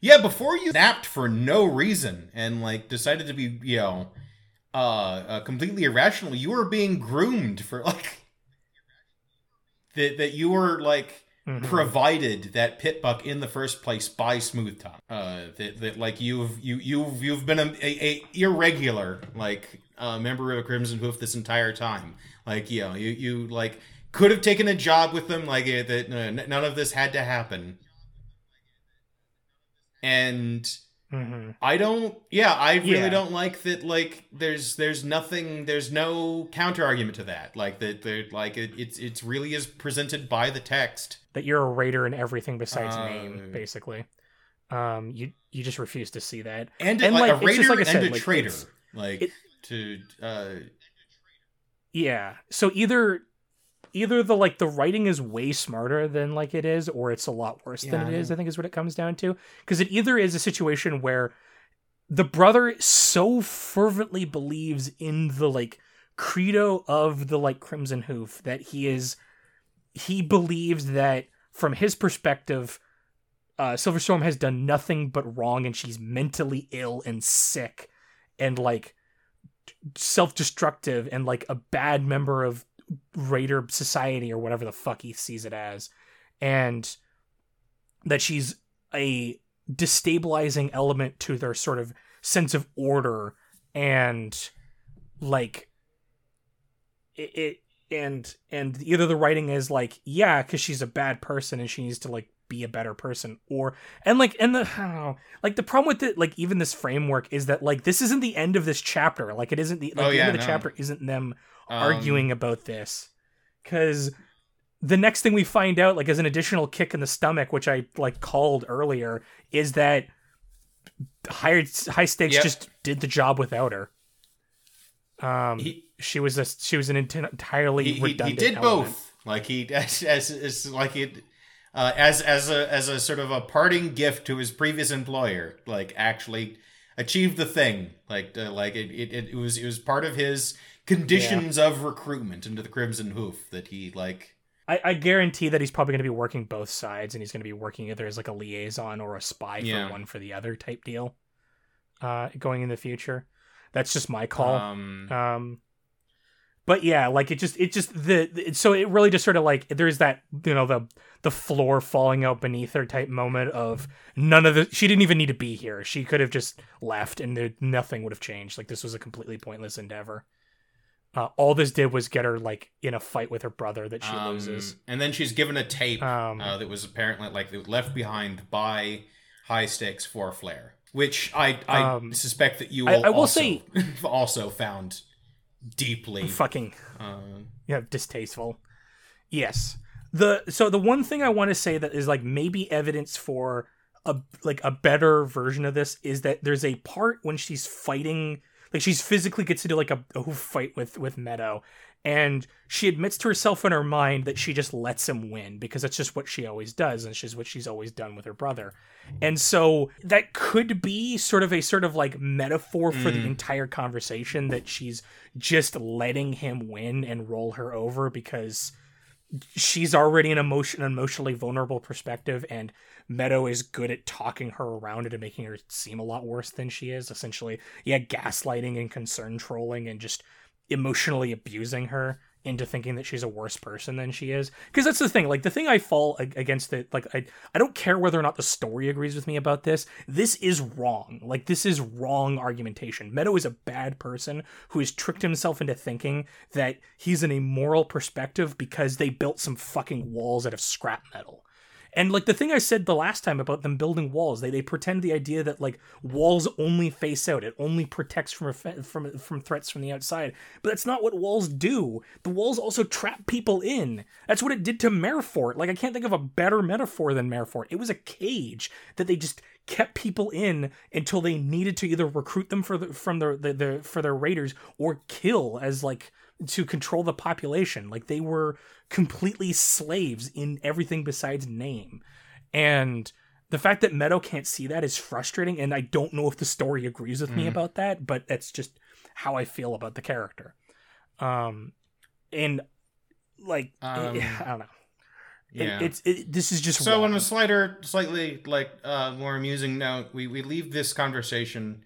[SPEAKER 2] yeah, before you snapped for no reason and like decided to be you know, uh, uh completely irrational, you were being groomed for like that that you were like
[SPEAKER 1] mhm.
[SPEAKER 2] provided that PipBuck in the first place by Smooth Top. Uh, that, that like you've you you've you've been a, a, a irregular like uh, member of Crimson Hoof this entire time. Like you know you you like could have taken a job with them. Like uh, that uh, none of this had to happen. And
[SPEAKER 1] Mhm.
[SPEAKER 2] I don't. Yeah, I really
[SPEAKER 1] Yeah.
[SPEAKER 2] don't like that. Like, there's there's nothing. There's no counter argument to that. Like that. They're like it, it's it's really is presented by the text.
[SPEAKER 1] that you're a raider in everything besides
[SPEAKER 2] Uh,
[SPEAKER 1] name basically um you you just refuse to see that
[SPEAKER 2] and,
[SPEAKER 1] And,
[SPEAKER 2] like,
[SPEAKER 1] like,
[SPEAKER 2] a
[SPEAKER 1] it's just
[SPEAKER 2] raider
[SPEAKER 1] like I
[SPEAKER 2] and a
[SPEAKER 1] like,
[SPEAKER 2] traitor, like
[SPEAKER 1] it-
[SPEAKER 2] to uh,
[SPEAKER 1] Yeah. So either either the like the writing is way smarter than like it is or it's a lot worse
[SPEAKER 2] Yeah,
[SPEAKER 1] than it is, I think is what it comes down to. Cuz it either is a situation where the brother so fervently believes in the like credo of the like Crimson Hoof that he is he believes that from his perspective uh Silverstorm has done nothing but wrong and she's mentally ill and sick and like self-destructive and like a bad member of raider society or whatever the fuck he sees it as and that she's a destabilizing element to their sort of sense of order and like it, it and and either the writing is like yeah because she's a bad person and she needs to like be a better person or and like and the I don't know like the problem with it like even this framework is that like this isn't the end of this chapter like it isn't the like
[SPEAKER 2] Oh,
[SPEAKER 1] the
[SPEAKER 2] yeah,
[SPEAKER 1] end of the
[SPEAKER 2] no.
[SPEAKER 1] chapter isn't them
[SPEAKER 2] um,
[SPEAKER 1] arguing about this because the next thing we find out like as an additional kick in the stomach which i like called earlier is that high high stakes
[SPEAKER 2] Yep.
[SPEAKER 1] just did the job without her um
[SPEAKER 2] He-
[SPEAKER 1] she was a she was an enti- entirely
[SPEAKER 2] He, he, he did
[SPEAKER 1] element.
[SPEAKER 2] both. Like he as as, as like it. Uh, as as a as a sort of a parting gift to his previous employer, like actually achieved the thing. Like uh, like it, it it was it was part of his conditions of recruitment into the Crimson Hoof that he like.
[SPEAKER 1] I, I guarantee that he's probably going to be working both sides, and he's going to be working either as like a liaison or a spy
[SPEAKER 2] Yeah.
[SPEAKER 1] for one for the other type deal. Uh, going in the future, that's just my call.
[SPEAKER 2] Um,
[SPEAKER 1] Um, but yeah, like it just it just the it, so it really just sort of like there's that you know the the floor falling out beneath her type moment of none of the she didn't even need to be here. She could have just left and there, nothing would have changed. Like this was a completely pointless endeavor. Uh, all this did was get her like in a fight with her brother that she
[SPEAKER 2] um,
[SPEAKER 1] loses.
[SPEAKER 2] and then she's given a tape
[SPEAKER 1] Um,
[SPEAKER 2] uh, that was apparently like left behind by High Stakes for Flair, which I I
[SPEAKER 1] Um,
[SPEAKER 2] suspect that you
[SPEAKER 1] I- I will
[SPEAKER 2] also,
[SPEAKER 1] say-
[SPEAKER 2] also found deeply.
[SPEAKER 1] Fucking
[SPEAKER 2] Uh,
[SPEAKER 1] yeah distasteful. Yes. The so the one thing i want to say that is like maybe evidence for a like a better version of this is that there's a part when she's fighting like she's physically gets to do like a, a fight with with meadow and she admits to herself in her mind that she just lets him win because that's just what she always does and she's what she's always done with her brother and so that could be sort of a sort of like metaphor for the
[SPEAKER 2] Mm.
[SPEAKER 1] entire conversation that she's just letting him win and roll her over because she's already an emotion emotionally vulnerable perspective and Meadow is good at talking her around it and making her seem a lot worse than she is essentially yeah gaslighting and concern trolling and just emotionally abusing her into thinking that she's a worse person than she is. Because that's the thing like the thing i fall against it like I, I don't care whether or not the story agrees with me about this this is wrong. Like this is wrong argumentation. Meadow is a bad person who has tricked himself into thinking that he's in a moral perspective because they built some fucking walls out of scrap metal and like the thing I said the last time about them building walls, they they pretend the idea that like walls only face out, it only protects from from from threats from the outside. But that's not what walls do. The walls also trap people in. That's what it did to Marefort. Like I can't think of a better metaphor than Marefort. It was a cage that they just kept people in until they needed to either recruit them for the from the, the, the for their raiders or kill as like to control the population. Like they were completely slaves in everything besides name. And the fact that Meadow can't see that is frustrating, and I don't know if the story agrees with me
[SPEAKER 2] Mhm.
[SPEAKER 1] about that, but that's just how I feel about the character. Um, and like
[SPEAKER 2] Um,
[SPEAKER 1] I don't know. It-
[SPEAKER 2] yeah.
[SPEAKER 1] it's it, this is just
[SPEAKER 2] So on a slighter, slightly like uh, more amusing note, we, we leave this conversation.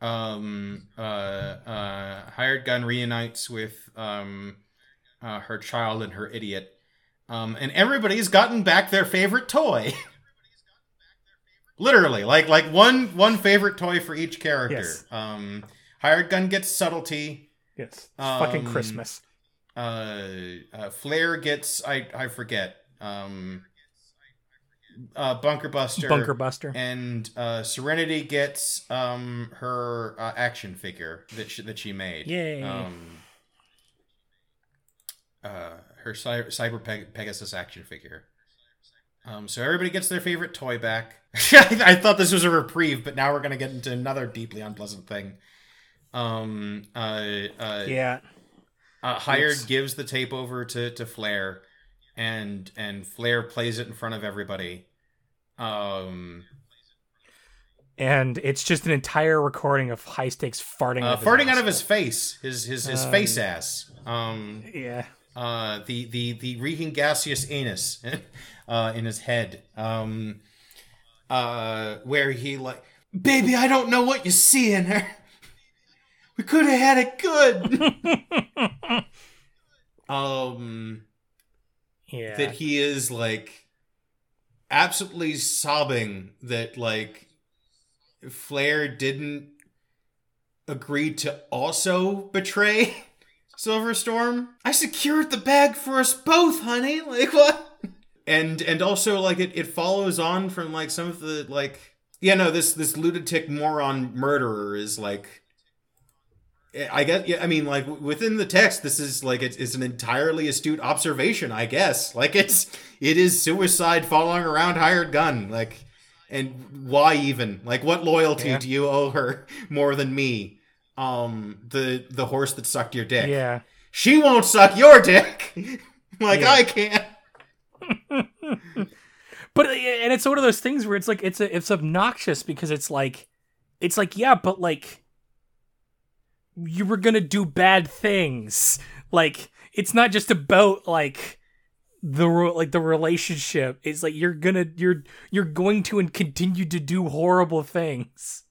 [SPEAKER 2] Um, uh, uh, hired gun reunites with um, uh, her child and her idiot, um, and everybody's gotten back their favorite toy. Literally, like like one one favorite toy for each character.
[SPEAKER 1] Yes.
[SPEAKER 2] Um, hired gun gets subtlety.
[SPEAKER 1] yes, it's fucking
[SPEAKER 2] um,
[SPEAKER 1] Christmas.
[SPEAKER 2] uh, uh Flair gets I I forget um uh Bunker Buster
[SPEAKER 1] Bunker Buster.
[SPEAKER 2] and uh Serenity gets um her uh, action figure that she, that she made
[SPEAKER 1] Yay.
[SPEAKER 2] um uh her Cy- Cyber Peg- Pegasus action figure um so everybody gets their favorite toy back I thought this was a reprieve but now we're gonna get into another deeply unpleasant thing um uh uh
[SPEAKER 1] yeah,
[SPEAKER 2] uh, hired
[SPEAKER 1] Yes.
[SPEAKER 2] gives the tape over to to Flair, and and Flair plays it in front of everybody. Um,
[SPEAKER 1] and it's just an entire recording of high stakes farting.
[SPEAKER 2] uh,
[SPEAKER 1] out of his
[SPEAKER 2] farting out of his face, his his his
[SPEAKER 1] Um,
[SPEAKER 2] face ass. Um,
[SPEAKER 1] Yeah.
[SPEAKER 2] uh, the the the reeking gaseous anus, uh, in his head. Um, uh, where he like, baby, I don't know what you see in her. We could have had it good. um.
[SPEAKER 1] Yeah.
[SPEAKER 2] that he is like absolutely sobbing that like Flair didn't agree to also betray Silverstorm. I secured the bag for us both, honey. Like what? And and also like it, it follows on from like some of the like yeah no this this lunatic moron murderer is like I guess yeah I mean like within the text this is like it's, it's an entirely astute observation I guess like it's it is suicide following around hired gun like and why even like what loyalty
[SPEAKER 1] Yeah.
[SPEAKER 2] do you owe her more than me um the the horse that sucked your dick
[SPEAKER 1] yeah.
[SPEAKER 2] she won't suck your dick like
[SPEAKER 1] Yeah.
[SPEAKER 2] I can't
[SPEAKER 1] but and it's one of those things where it's like it's a, it's obnoxious because it's like it's like yeah, but like you were gonna do bad things. Like it's not just about like the like the relationship. It's like you're gonna you're you're going to and continue to do horrible things.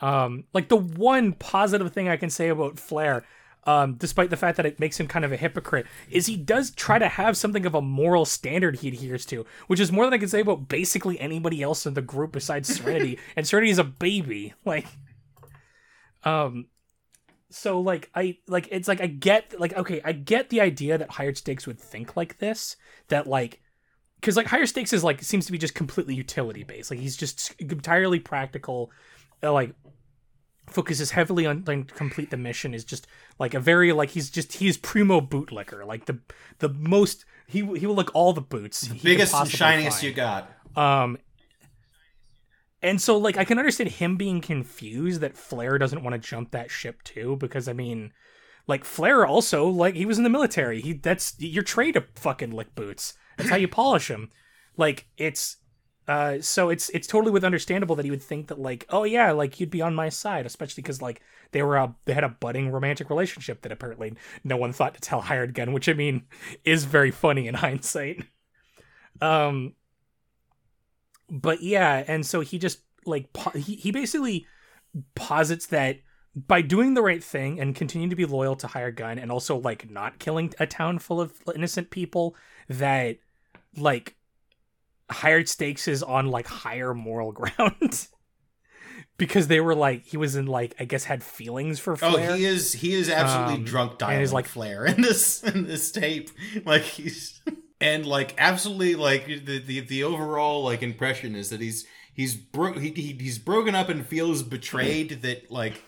[SPEAKER 1] Um, like the one positive thing I can say about Flair, um, despite the fact that it makes him kind of a hypocrite, is he does try to have something of a moral standard he adheres to, which is more than I can say about basically anybody else in the group besides Serenity. and Serenity is a baby, like, um, so like I like it's like I get like okay I get the idea that higher stakes would think like this that like because like higher stakes is like seems to be just completely utility based. Like he's just entirely practical uh, like focuses heavily on like complete the mission is just like a very like he's just he's primo bootlicker. Like the the most he he will look all the boots
[SPEAKER 2] the biggest and shiniest find. you got.
[SPEAKER 1] Um and so like I can understand him being confused that Flair doesn't want to jump that ship too because I mean like Flair also like he was in the military. He that's your trade trained to fucking lick boots. That's how you polish them. Like it's uh so it's it's totally with understandable that he would think that like oh yeah like you'd be on my side especially because like they were a, they had a budding romantic relationship that apparently no one thought to tell hired gun which i mean is very funny in hindsight um but yeah, and so he just like he he basically posits that by doing the right thing and continuing to be loyal to Hired Gun and also like not killing a town full of innocent people that like higher stakes is on like higher moral ground because they were like he was in like I guess had feelings for Flair.
[SPEAKER 2] Oh, he is he is absolutely um, drunk dying is like Flair in this in this tape. Like he's and like absolutely like the, the the overall like impression is that he's he's bro- he, he, he's broken up and feels betrayed that like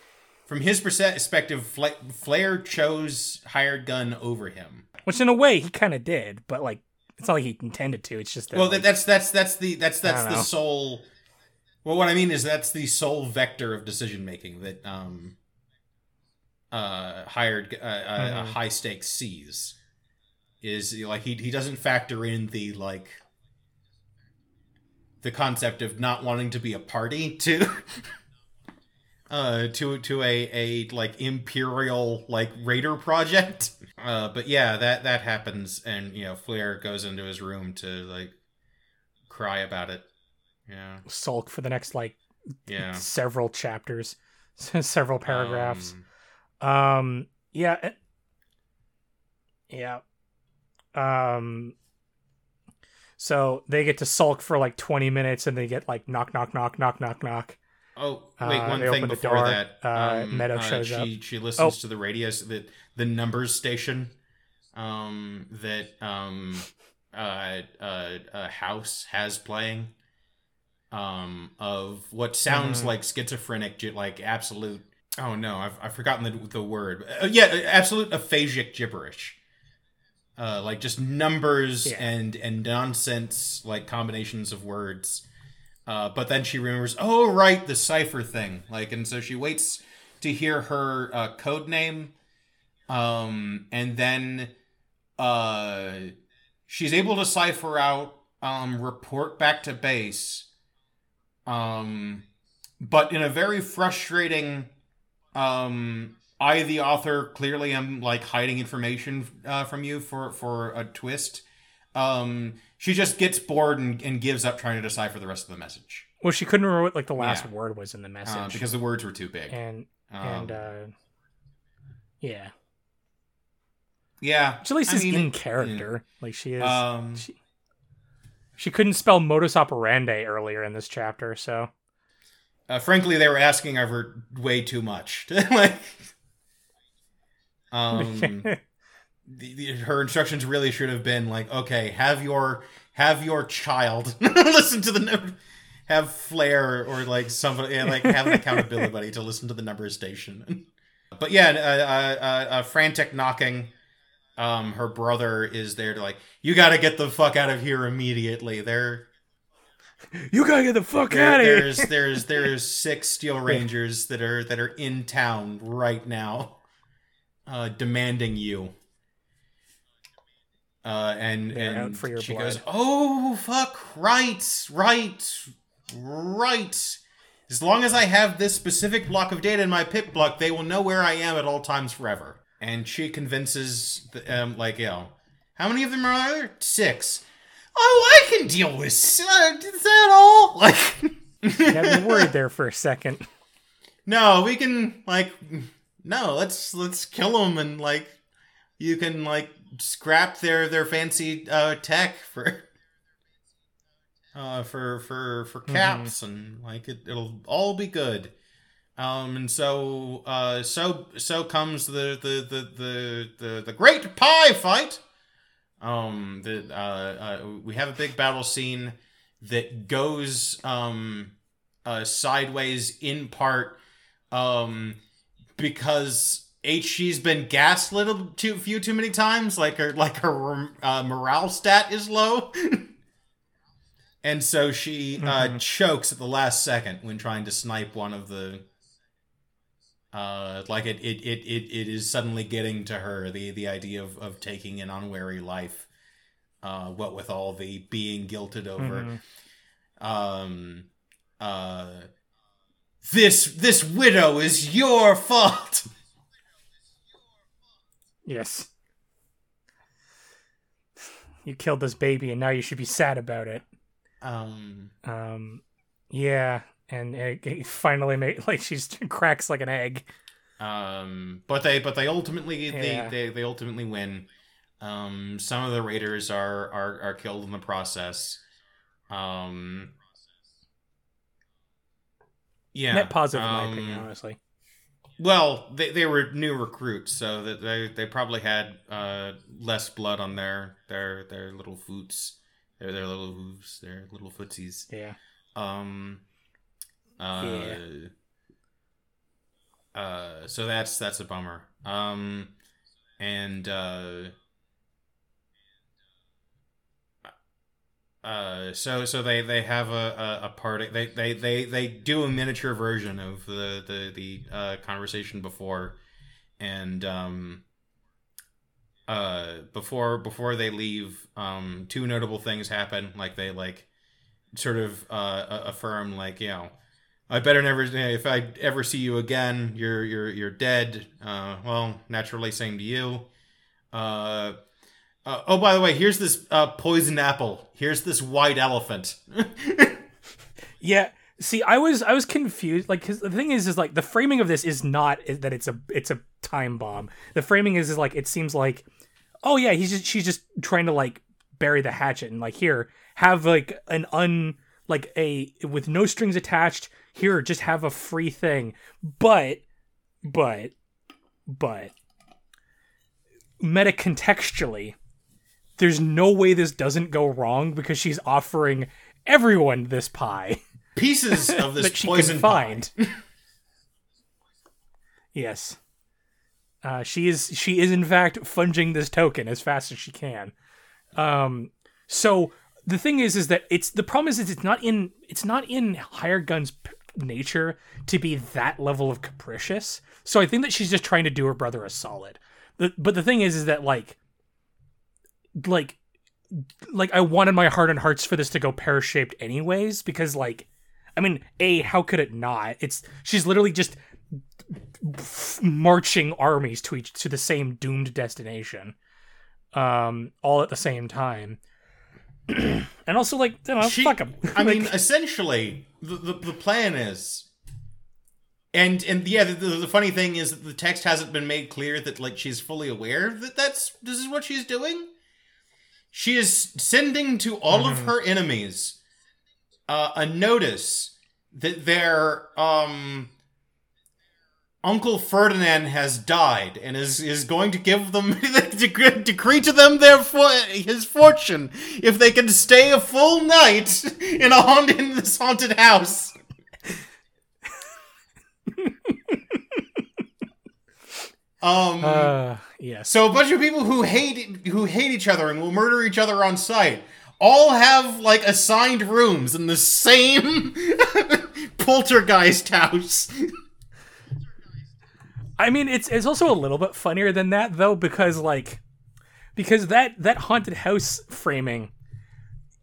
[SPEAKER 2] from his perspective Flair chose hired gun over him.
[SPEAKER 1] Which in a way he kind of did but like it's not like he intended to it's just
[SPEAKER 2] that, well like, that's that's that's the that's that's the sole well what i mean is that's the sole vector of decision making that um uh hired uh, uh mm-hmm. high stakes sees is like he he doesn't factor in the like the concept of not wanting to be a party to uh to to a a like imperial like raider project. Uh but yeah that that happens and you know flair goes into his room to like cry about it. Yeah.
[SPEAKER 1] Sulk for the next like
[SPEAKER 2] yeah.
[SPEAKER 1] several chapters several paragraphs. Um, um yeah yeah um, so they get to sulk for like 20 minutes and they get like knock, knock, knock, knock, knock, knock.
[SPEAKER 2] Oh, wait, uh, one thing before door, that.
[SPEAKER 1] Uh, um, Meadow uh, shows
[SPEAKER 2] she,
[SPEAKER 1] up.
[SPEAKER 2] She listens oh. to the radio, the, the numbers station um, that um, uh, uh, uh, House has playing um, of what sounds mm-hmm. like schizophrenic, like absolute. Oh no, I've, I've forgotten the, the word. Uh, yeah, absolute aphasic gibberish uh, like just numbers yeah. and and nonsense like combinations of words. Uh, but then she remembers, oh right, the cipher thing. Like, and so she waits to hear her uh, code name, um, and then uh, she's able to cipher out, um, report back to base, um, but in a very frustrating um I, the author, clearly am like hiding information uh, from you for for a twist. Um, she just gets bored and, and gives up trying to decipher the rest of the message.
[SPEAKER 1] Well, she couldn't remember what like the last yeah. word was in the uh, message
[SPEAKER 2] uh, because the words were too big.
[SPEAKER 1] And um, and uh, yeah,
[SPEAKER 2] yeah.
[SPEAKER 1] She at least I is mean, in character. Yeah. Like she is. Um, she, she couldn't spell modus operandi earlier in this chapter, so.
[SPEAKER 2] Uh, frankly, they were asking of her way too much. like, um, the, the, her instructions really should have been like, okay, have your have your child listen to the have Flair or like somebody yeah, like have an accountability buddy to listen to the number station. but yeah, a, uh, uh, frantic knocking. Um, her brother is there to like, you got to get the fuck out of here immediately. They're
[SPEAKER 1] you gotta get the fuck there, out of
[SPEAKER 2] here. There's there's there's six Steel Rangers that are that are in town right now uh, demanding you. Uh, and They're and she blood. goes, "Oh fuck! Right, right, right." As long as I have this specific block of data in my PipBuck, they will know where I am at all times forever. And she convinces, the, um, like, you know, how many of them are there? Six. Oh, I can deal with. Uh, is that all? Like,
[SPEAKER 1] You got me worried there for a second.
[SPEAKER 2] no, we can like, no, let's let's kill them and like, you can like scrap their their fancy uh, tech for. Uh, for for for caps and like it, it'll all be good, um, and so uh, so so comes the the the the the, the great pie fight. Um, the uh, uh, we have a big battle scene that goes um uh sideways in part um because HG's been gaslit a too few too many times like her like her uh, morale stat is low and so she uh
[SPEAKER 1] Mhm.
[SPEAKER 2] chokes at the last second when trying to snipe one of the uh like it it it it, it is suddenly getting to her the the idea of of taking an unwary life uh what with all the being guilted over
[SPEAKER 1] Mhm.
[SPEAKER 2] um uh this this widow is your fault
[SPEAKER 1] Yes. You killed this baby, and now you should be sad about it.
[SPEAKER 2] um
[SPEAKER 1] Um, yeah, and it, it finally made like she's cracks like an egg.
[SPEAKER 2] um but they but they ultimately
[SPEAKER 1] Yeah.
[SPEAKER 2] they, they they ultimately win um some of the raiders are are are killed in the process um yeah
[SPEAKER 1] Net positive, in my
[SPEAKER 2] um,
[SPEAKER 1] opinion, honestly.
[SPEAKER 2] Well, they, they were new recruits, so that they, they probably had uh, less blood on their their their little foots, their their little hooves, their little footsies.
[SPEAKER 1] Yeah.
[SPEAKER 2] Um. Uh, uh. So that's that's a bummer. Um, and uh. Uh, so so they they have a, a, a party. They, they they they do a miniature version of the the the uh, conversation before, and um. Uh, before before they leave, um, two notable things happen. Like they like sort of uh, affirm like you know I better never if I ever see you again you're you're you're dead uh, well naturally same to you uh, uh, oh by the way here's this uh, poison apple here's this white elephant
[SPEAKER 1] Yeah. See, I was I was confused. Like, 'cause the thing is, is like the framing of this is not that it's a it's a time bomb. The framing is is like it seems like, oh yeah, he's just she's just trying to like bury the hatchet and like here have like an un like a with no strings attached. Here, just have a free thing. But, but, but, meta contextually, there's no way this doesn't go wrong because she's offering everyone this pie
[SPEAKER 2] pieces of this
[SPEAKER 1] that she
[SPEAKER 2] poison
[SPEAKER 1] can
[SPEAKER 2] pie.
[SPEAKER 1] find. yes. Uh, she is she is in fact funging this token as fast as she can. Um, so the thing is, is that it's the problem is, is it's not in it's not in Hired Gun's p- nature to be that level of capricious. So I think that she's just trying to do her brother a solid. The, but the thing is, is that like, like, like I wanted my heart and hearts for this to go pear shaped anyways because like, I mean, a how could it not? It's she's literally just marching armies to each to the same doomed destination um all at the same time and also like you know,
[SPEAKER 2] She-
[SPEAKER 1] fuck 'em.
[SPEAKER 2] I mean, essentially, the, the the plan is, and and yeah, the, the, the funny thing is that the text hasn't been made clear that like she's fully aware that that's this is what she's doing. She is sending to all of her enemies uh, a notice that their um Uncle Ferdinand has died and is is going to give them decree, decree to them their for, his fortune if they can stay a full night in a haunted in this haunted house. Um
[SPEAKER 1] uh yes
[SPEAKER 2] so a bunch of people who hate who hate each other and will murder each other on sight all have like assigned rooms in the same poltergeist house.
[SPEAKER 1] I mean, it's it's also a little bit funnier than that though, because like, because that that haunted house framing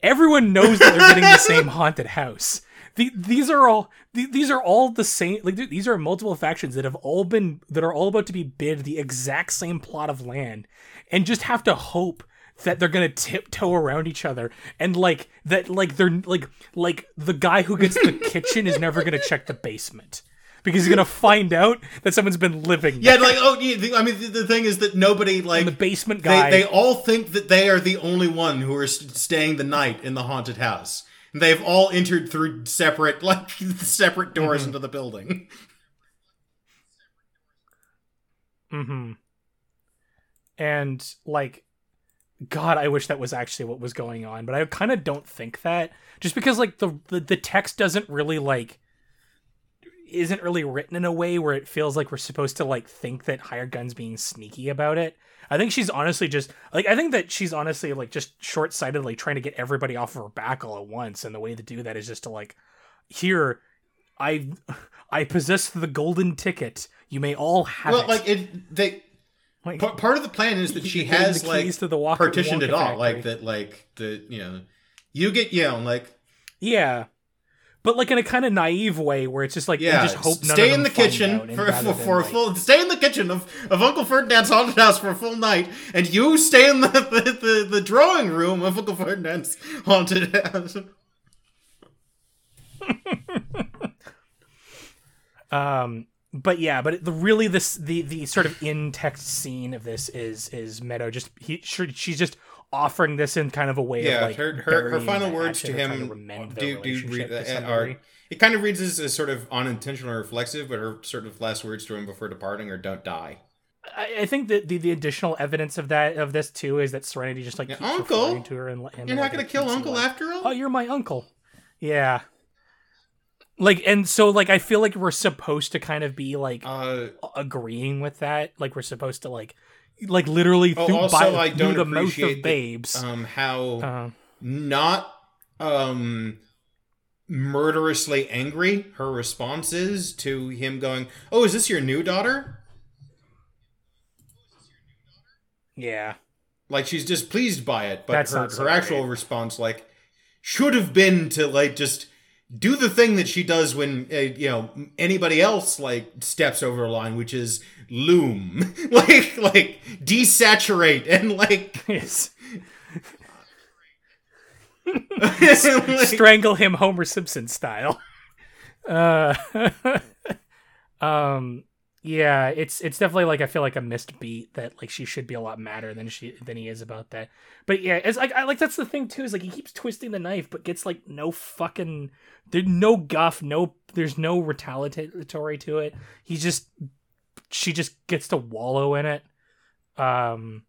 [SPEAKER 1] everyone knows that they're getting the same haunted house. The, these are all the, these are all the same like these are multiple factions that have all been that are all about to be bid the exact same plot of land and just have to hope that they're gonna tiptoe around each other and like that like they're like like the guy who gets the kitchen is never gonna check the basement because he's gonna find out that someone's been living
[SPEAKER 2] Yeah, like oh, yeah, the- I mean, the, the thing is that nobody like
[SPEAKER 1] the basement
[SPEAKER 2] they,
[SPEAKER 1] guy
[SPEAKER 2] they all think that they are the only one who are staying the night in the haunted house. They've all entered through separate like separate doors
[SPEAKER 1] Mm-hmm.
[SPEAKER 2] into the building.
[SPEAKER 1] Mm-hmm. And like, God, I wish that was actually what was going on, but I kind of don't think that. Just because like the, the the text doesn't really like isn't really written in a way where it feels like we're supposed to like think that hired guns being sneaky about it. I think she's honestly just like I think that she's honestly like just short sighted, like trying to get everybody off of her back all at once, and the way to do that is just to like here. I I possess the golden ticket. You may all have
[SPEAKER 2] well,
[SPEAKER 1] it.
[SPEAKER 2] like it, they
[SPEAKER 1] Like,
[SPEAKER 2] p- part of the plan is that she has like
[SPEAKER 1] to the
[SPEAKER 2] partitioned it all, like that, like the you know, you get you know like
[SPEAKER 1] yeah, but like in a kind of naive way where it's just like
[SPEAKER 2] yeah,
[SPEAKER 1] you just hope none
[SPEAKER 2] stay in the kitchen for for, for a
[SPEAKER 1] like-
[SPEAKER 2] full stay in the kitchen of, of Uncle Ferdinand's haunted house for a full night, and you stay in the the, the, the drawing room of Uncle Ferdinand's haunted house.
[SPEAKER 1] Um, but yeah, but the really this the the sort of in text scene of this is is Meadow just he sure she's just offering this in kind of a way
[SPEAKER 2] Yeah,
[SPEAKER 1] of like
[SPEAKER 2] her her, her final words to
[SPEAKER 1] hatchet or trying
[SPEAKER 2] him do do read, are it kind of reads as, as sort of unintentional or reflexive, but her sort of last words to him before departing are "Don't die."
[SPEAKER 1] I, I think that the, the additional evidence of that of this too is that Serenity just like
[SPEAKER 2] Yeah,
[SPEAKER 1] keeps
[SPEAKER 2] Uncle?
[SPEAKER 1] to her and him
[SPEAKER 2] You're
[SPEAKER 1] like
[SPEAKER 2] not gonna kill Uncle
[SPEAKER 1] like,
[SPEAKER 2] after all.
[SPEAKER 1] oh you're my uncle yeah like and so like i feel like we're supposed to kind of be like
[SPEAKER 2] Uh,
[SPEAKER 1] agreeing with that like we're supposed to like like literally
[SPEAKER 2] Oh,
[SPEAKER 1] through,
[SPEAKER 2] also,
[SPEAKER 1] by,
[SPEAKER 2] I don't
[SPEAKER 1] the mouth
[SPEAKER 2] appreciate
[SPEAKER 1] of
[SPEAKER 2] that,
[SPEAKER 1] babes.
[SPEAKER 2] um, how
[SPEAKER 1] uh,
[SPEAKER 2] not um murderously angry her response is to him going, "Oh, is this your new daughter?"
[SPEAKER 1] yeah.
[SPEAKER 2] Like she's displeased by it, but
[SPEAKER 1] That's
[SPEAKER 2] her, her actual response like should have been to like just do the thing that she does when uh, you know anybody else like steps over a line, which is loom, like like desaturate and like,
[SPEAKER 1] yes.
[SPEAKER 2] Like
[SPEAKER 1] strangle him homer simpson style. Uh um yeah it's it's definitely like i feel like a missed beat that like she should be a lot madder than she than he is about that. But yeah it's like i like that's the thing too is like he keeps twisting the knife but gets like no fucking there's no guff no there's no retaliatory to it. He just she just gets to wallow in it. Um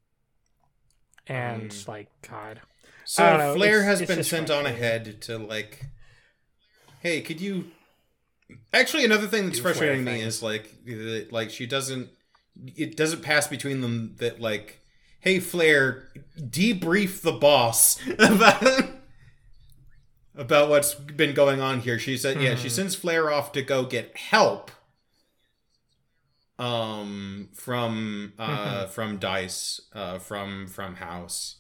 [SPEAKER 1] and
[SPEAKER 2] Um,
[SPEAKER 1] like god.
[SPEAKER 2] So
[SPEAKER 1] know,
[SPEAKER 2] Flair
[SPEAKER 1] it's-
[SPEAKER 2] has been sent on ahead to like, hey, could you? Actually, another thing that's frustrating me is like, like she doesn't. It doesn't pass between them that like, hey, Flair, debrief the boss about about what's been going on here. She said, yeah, she
[SPEAKER 1] Mhm.
[SPEAKER 2] sends Flair off to go get help. Um, from uh,
[SPEAKER 1] Mhm.
[SPEAKER 2] from Dice, uh, from from House.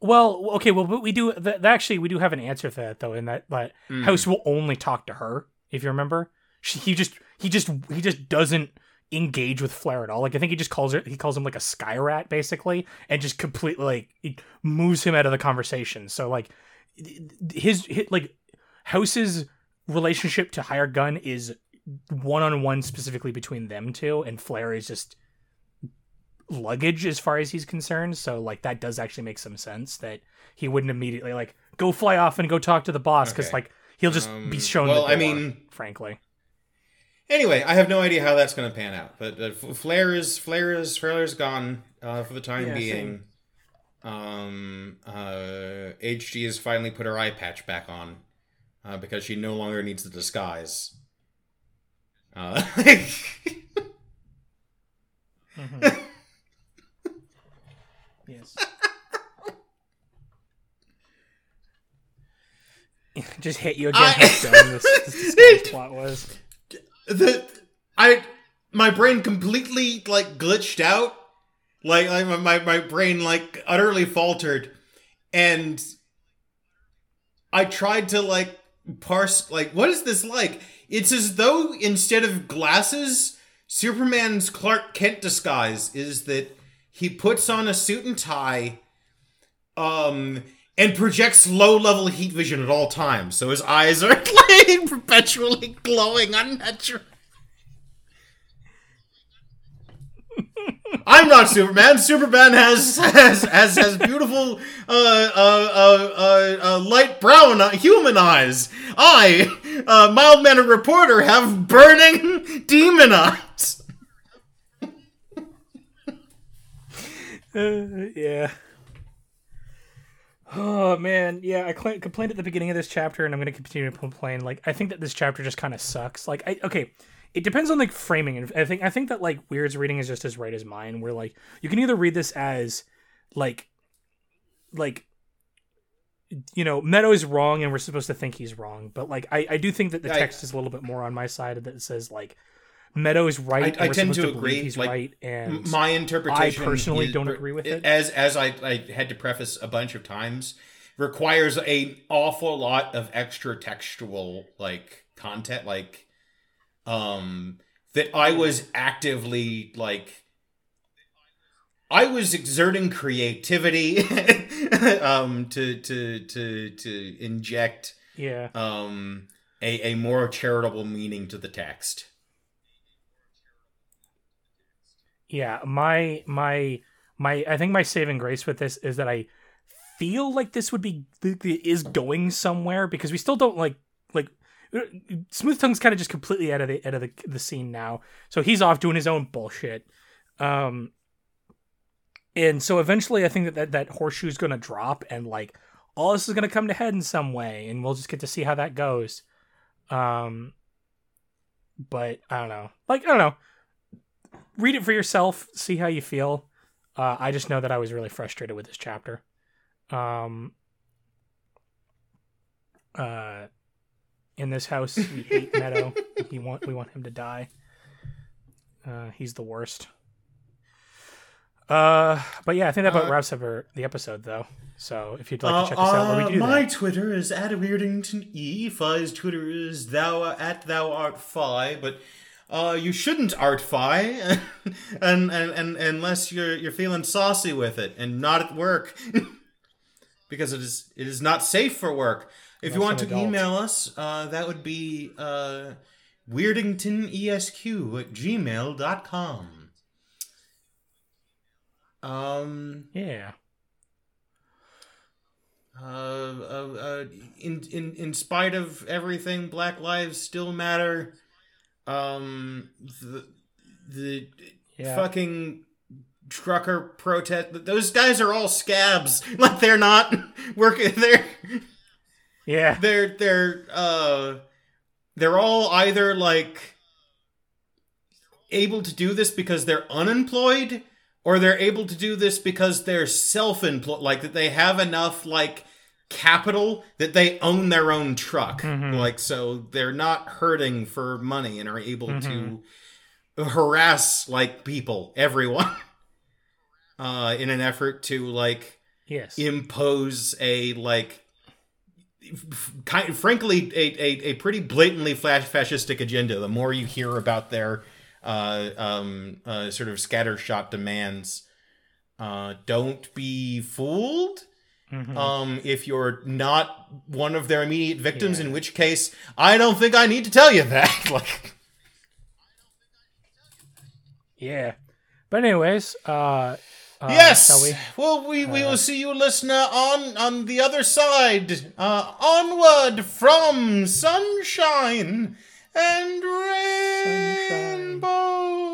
[SPEAKER 1] Well, okay, well, but we do th- actually we do have an answer for that though. In that, that
[SPEAKER 2] Mm.
[SPEAKER 1] House will only talk to her. If you remember, she, he just he just he just doesn't engage with Flair at all. Like I think he just calls her he calls him like a sky rat basically, and just completely like it moves him out of the conversation. So like his, his like House's relationship to Hired Gun is one on one specifically between them two, and Flair is just luggage as far as he's concerned. So like that does actually make some sense that he wouldn't immediately like go fly off and go talk to the boss because
[SPEAKER 2] Okay.
[SPEAKER 1] like he'll just
[SPEAKER 2] Um,
[SPEAKER 1] be shown.
[SPEAKER 2] well,
[SPEAKER 1] the
[SPEAKER 2] I mean-
[SPEAKER 1] frankly,
[SPEAKER 2] Anyway, I have no idea how that's going to pan out, but uh, Flair is Flair is Flair is gone uh, for the time
[SPEAKER 1] Yeah,
[SPEAKER 2] being. Um, uh, HG has finally put her eye patch back on uh, because she no longer needs the disguise. Uh,
[SPEAKER 1] Mhm. yes. just hit you again.
[SPEAKER 2] I-
[SPEAKER 1] this, this plot was.
[SPEAKER 2] the I my brain completely like glitched out, like, like my my brain like utterly faltered, and I tried to like parse like what is this like? It's as though instead of glasses, Superman's Clark Kent disguise is that he puts on a suit and tie, um, and projects low level heat vision at all times, so his eyes are like perpetually glowing unnatural. I'm not Superman. Superman has has has, has beautiful, uh, uh, uh, uh, uh light brown human eyes. I, uh, mild mannered reporter, have burning demon eyes.
[SPEAKER 1] Yeah. Oh man, yeah. I cl- complained at the beginning of this chapter, and I'm going to continue to complain. Like, I think that this chapter just kind of sucks. Like, I okay, it depends on like framing, and I think I think that like Weird's reading is just as right as mine. Where like you can either read this as like, like, you know, Meadow's wrong, and we're supposed to think he's wrong. But like, I I do think that the text is a little bit more on my side that it says like. Meadow is right.
[SPEAKER 2] I- I tend to agree,
[SPEAKER 1] He's
[SPEAKER 2] like,
[SPEAKER 1] right, and
[SPEAKER 2] My interpretation,
[SPEAKER 1] I personally
[SPEAKER 2] is-
[SPEAKER 1] don't agree with it.
[SPEAKER 2] As as I, I had to preface a bunch of times, requires a awful lot of extra textual like content, like um that I was actively like. I was exerting creativity um, to to to to inject
[SPEAKER 1] yeah.
[SPEAKER 2] um, a a more charitable meaning to the text.
[SPEAKER 1] Yeah, my my my I think my saving grace with this is that I feel like this would be is going somewhere because we still don't like like Smooth Tongue's kind of just completely out of the out of the, the scene now. So he's off doing his own bullshit. Um and so eventually I think that that, that horseshoe's going to drop and like all this is going to come to head in some way and we'll just get to see how that goes. Um but I don't know. Like I don't know read it for yourself see how you feel. Uh, i just know that i was really frustrated with this chapter. Um uh in this house we hate meadow. He want we want him to die. Uh he's the worst. Uh but yeah i think that about
[SPEAKER 2] Uh,
[SPEAKER 1] wraps up our, the episode though. So if you'd like to check us out where we do
[SPEAKER 2] Uh, my
[SPEAKER 1] that.
[SPEAKER 2] Twitter is at Weirdington E. Fi's Twitter is thou at thou art Fi, but uh, you shouldn't art Fi, and, and and unless you're you're feeling saucy with it and not at work, because it is it is not safe for work. If you want to
[SPEAKER 1] adult.
[SPEAKER 2] email us, uh, that would be uh, weirdingtonesq at gmail.com. Um,
[SPEAKER 1] yeah
[SPEAKER 2] uh, uh, uh, in in in spite of everything, Black Lives still matter. Um, the the
[SPEAKER 1] yeah
[SPEAKER 2] fucking trucker protest. Those guys are all scabs. Like they're not working. They're
[SPEAKER 1] yeah
[SPEAKER 2] they're they're uh they're all either like able to do this because they're unemployed or they're able to do this because they're self-employed like that they have enough like capital that they own their own truck
[SPEAKER 1] Mhm.
[SPEAKER 2] like so they're not hurting for money and are able
[SPEAKER 1] Mhm.
[SPEAKER 2] to harass like people everyone uh in an effort to like
[SPEAKER 1] yes
[SPEAKER 2] impose a like f- kind frankly a, a, a pretty blatantly flash fascistic agenda the more you hear about their uh, um, uh, sort of scattershot demands uh, don't be fooled
[SPEAKER 1] Mm-hmm.
[SPEAKER 2] Um, if you're not one of their immediate victims,
[SPEAKER 1] yeah.
[SPEAKER 2] in which case, I don't think I need to tell you that. like,
[SPEAKER 1] yeah. But anyways, uh, uh,
[SPEAKER 2] yes.
[SPEAKER 1] We?
[SPEAKER 2] Well, we, we
[SPEAKER 1] uh,
[SPEAKER 2] will see you, listener, on on the other side. Uh, onward from sunshine and rainbow. Sunshine.